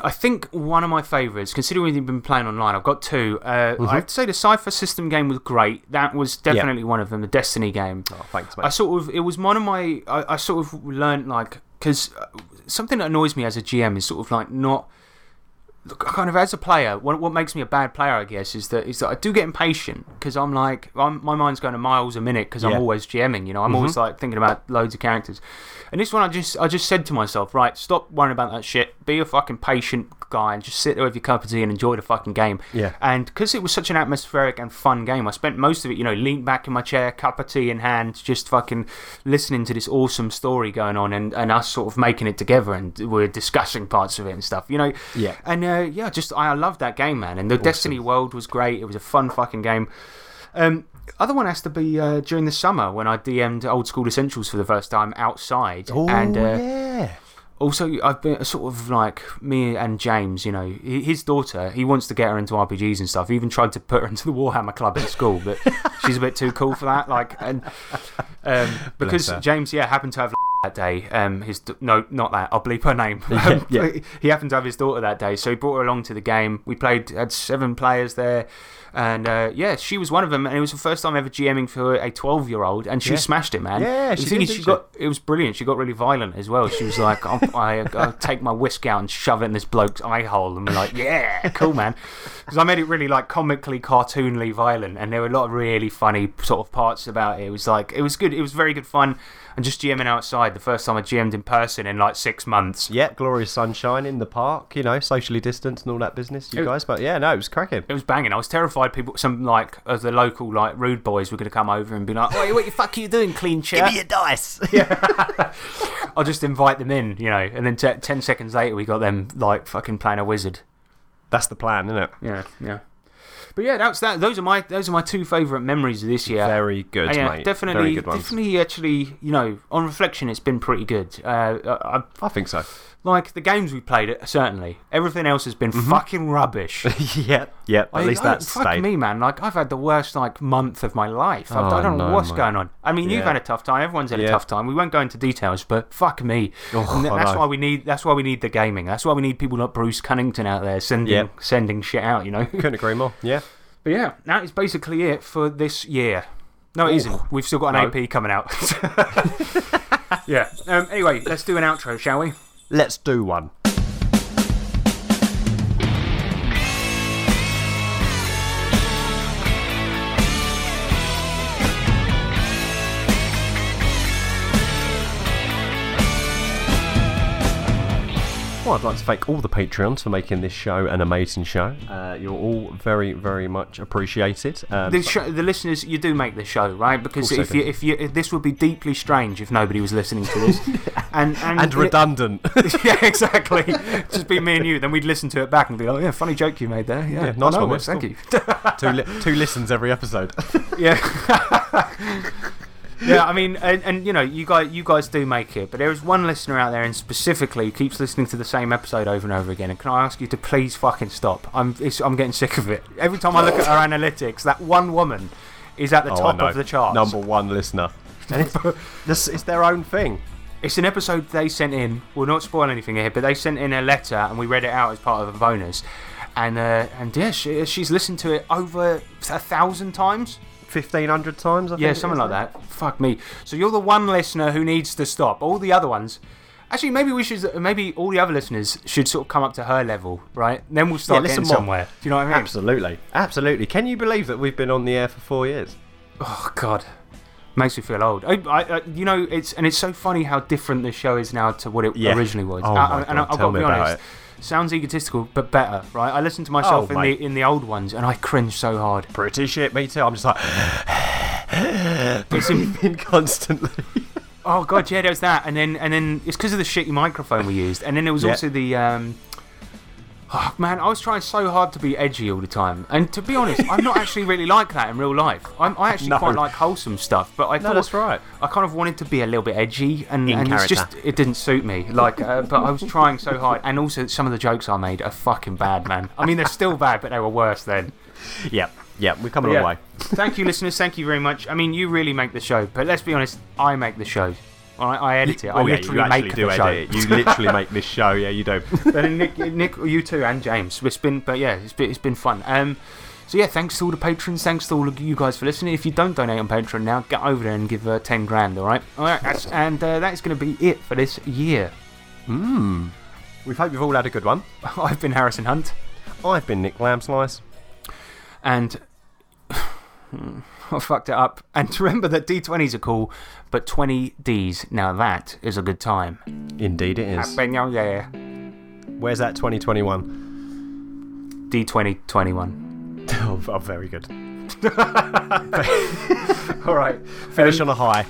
I think one of my favourites, considering we've been playing online, I've got two. Uh, Mm-hmm. I have to say the Cypher System game was great. That was definitely one of them, the Destiny game. Oh, thanks, I sort of, it was one of my, I, I sort of learned like, because uh, something that annoys me as a GM is sort of like not, kind of as a player, what, what makes me a bad player, I guess, is that, is that I do get impatient because I'm like, I'm, my mind's going to miles a minute because I'm Mm-hmm. always GMing, you know, I'm always like thinking about loads of characters. And this one, I just, I just said to myself, right, stop worrying about that shit. Be a fucking patient guy and just sit there with your cup of tea and enjoy the fucking game. Yeah. And because it was such an atmospheric and fun game, I spent most of it, you know, leaned back in my chair, cup of tea in hand, just fucking listening to this awesome story going on and, and us sort of making it together and we're discussing parts of it and stuff, you know? Yeah. And uh, yeah, just I, loved that game, man. And the Destiny world was great. It was a fun fucking game. Um, other one has to be uh, during the summer when I DM'd Old School Essentials for the first time outside. Oh, and uh, yeah. also, I've been sort of like me and James, you know, his daughter, he wants to get her into RPGs and stuff. He even tried to put her [laughs] into the Warhammer Club at school, but [laughs] she's a bit too cool for that. Like, and um, because. James, yeah, happened to have that day. Um, his no, not that. I'll bleep her name. [laughs] Um, yeah. He happened to have his daughter that day, so he brought her along to the game. We played, had seven players there. And uh, yeah, she was one of them, and it was the first time ever GMing for a twelve-year-old, and she Yeah. smashed it, man. Yeah, she did, she got it was brilliant. She got really violent as well. She was like, I'll, [laughs] I, I'll take my whisk out and shove it in this bloke's eye hole. And we're like, yeah, cool, man. [laughs] Because I made it really like comically, cartoonly violent. And there were a lot of really funny sort of parts about it. It was like, it was good. It was very good fun. And just GMing outside, the first time I GM'd in person in like six months. Yeah, glorious sunshine in the park, you know, socially distanced and all that business, you It- guys. But yeah, no, it was cracking. It was banging. I was terrified people, some like of the local like rude boys were going to come over and be like, "Oi, what the fuck are you doing, clean [laughs] shirt?" a dice. [laughs] I'll just invite them in, you know, and then t- ten seconds later we got them like fucking playing a wizard. That's the plan, isn't it? Yeah, yeah. But yeah, that's that. Those are my those are my two favourite memories of this year. Very good, Uh, yeah, mate. Definitely, good definitely. Actually, you know, on reflection, it's been pretty good. Uh, I, I, I think so. Like the games we played, it certainly. Everything else has been Mm-hmm. fucking rubbish. [laughs] yeah, yeah. At I- least I- that's fuck stayed. me, man. Like I've had the worst like month of my life. I, Oh, I don't know no, what's going on. I mean, you've had a tough time. Everyone's had a tough time. We won't go into details, but fuck me. Oh, that's why we need. That's why we need the gaming. That's why we need people like Bruce Cunnington out there sending sending shit out. You know. [laughs] Couldn't agree more. Yeah. But yeah, that is basically it for this year. No, it not We've still got an No. AP coming out. [laughs] yeah. Um, anyway, let's do an outro, shall we? Let's do one. Well, I'd like to thank all the Patreons for making this show an amazing show. Uh, you're all very, very much appreciated. Um, The, show, the listeners, you do make the show, right? Because if you, if you, if this would be deeply strange if nobody was listening to this, [laughs] and and, and redundant. [laughs] yeah, exactly. Just be me and you. Then we'd listen to it back and be like, "Yeah, funny joke you made there. Yeah, Yeah, nice know, one. Thank you." [laughs] two, li- two listens every episode. yeah. Yeah, I mean, and, and you know, you guys, you guys do make it, but there is one listener out there, and specifically who keeps listening to the same episode over and over again. And can I ask you to please fucking stop? I'm, it's, I'm getting sick of it. Every time I look at our [laughs] analytics, that one woman is at the Oh, top of the charts. Number one listener. [laughs] This, it's their own thing. It's an episode they sent in. We'll not spoil anything here, but they sent in a letter and we read it out as part of a bonus. And uh, and yeah, she, she's listened to it over a thousand times. 1,500 times, I. Yeah, it something like that. Fuck me. So you're the one listener who needs to stop. All the other ones. Actually, maybe we should. Maybe all the other listeners should sort of come up to her level, right? Then we'll start Yeah, getting more. somewhere. Do you know what I mean? Absolutely. Absolutely. Can you believe that we've been on the air for four years? Oh God, makes me feel old. I, I, I, you know, it's and it's so funny how different the show is now to what it Yeah. originally was. Oh I- my I- and I, God, I've tell got to me be about honest. Sounds egotistical, but better, right? I listen to myself Oh, in mate. the in the old ones, and I cringe so hard. Pretty shit, me too. I'm just like. [sighs] Breathing [laughs] constantly. oh God, yeah, there was that, and then and then it's because of the shitty microphone we used, and then there was Yeah. also the. Um, Oh, man, I was trying so hard to be edgy all the time, and to be honest, I'm not actually really like that in real life. I'm, I actually [laughs] No. quite like wholesome stuff, but I No, thought that's right. I kind of wanted to be a little bit edgy, and, In and it's just it didn't suit me. Like, uh, but I was trying so hard, and also some of the jokes I made are fucking bad, man. I mean, they're still bad, but they were worse then. [laughs] Yeah, yeah, we've come a long Yeah. way. Thank you, listeners. Thank you very much. I mean, you really make the show, but let's be honest, I make the show. Right, I edit it. I Oh, yeah, literally you make the edit show. it. You literally make this show. Yeah, you do. [laughs] But then Nick, Nick, you too, and James. It's been, but yeah, it's been, it's been fun. Um, so yeah, thanks to all the patrons. Thanks to all of you guys for listening. If you don't donate on Patreon now, get over there and give uh, ten grand. All right, all right. That's, and uh, that is going to be it for this year. Hmm. We hope you've all had a good one. [laughs] I've been Harrison Hunt, I've been Nick Lambslice. and [sighs] I [laughs] fucked it up. And [laughs] remember that D20s are cool, but 20 Ds. Now that is a good time. Indeed, it is. Happy New Year. Where's that 2021? D2021. Oh, oh, very good. [laughs] All right. Finish on a high.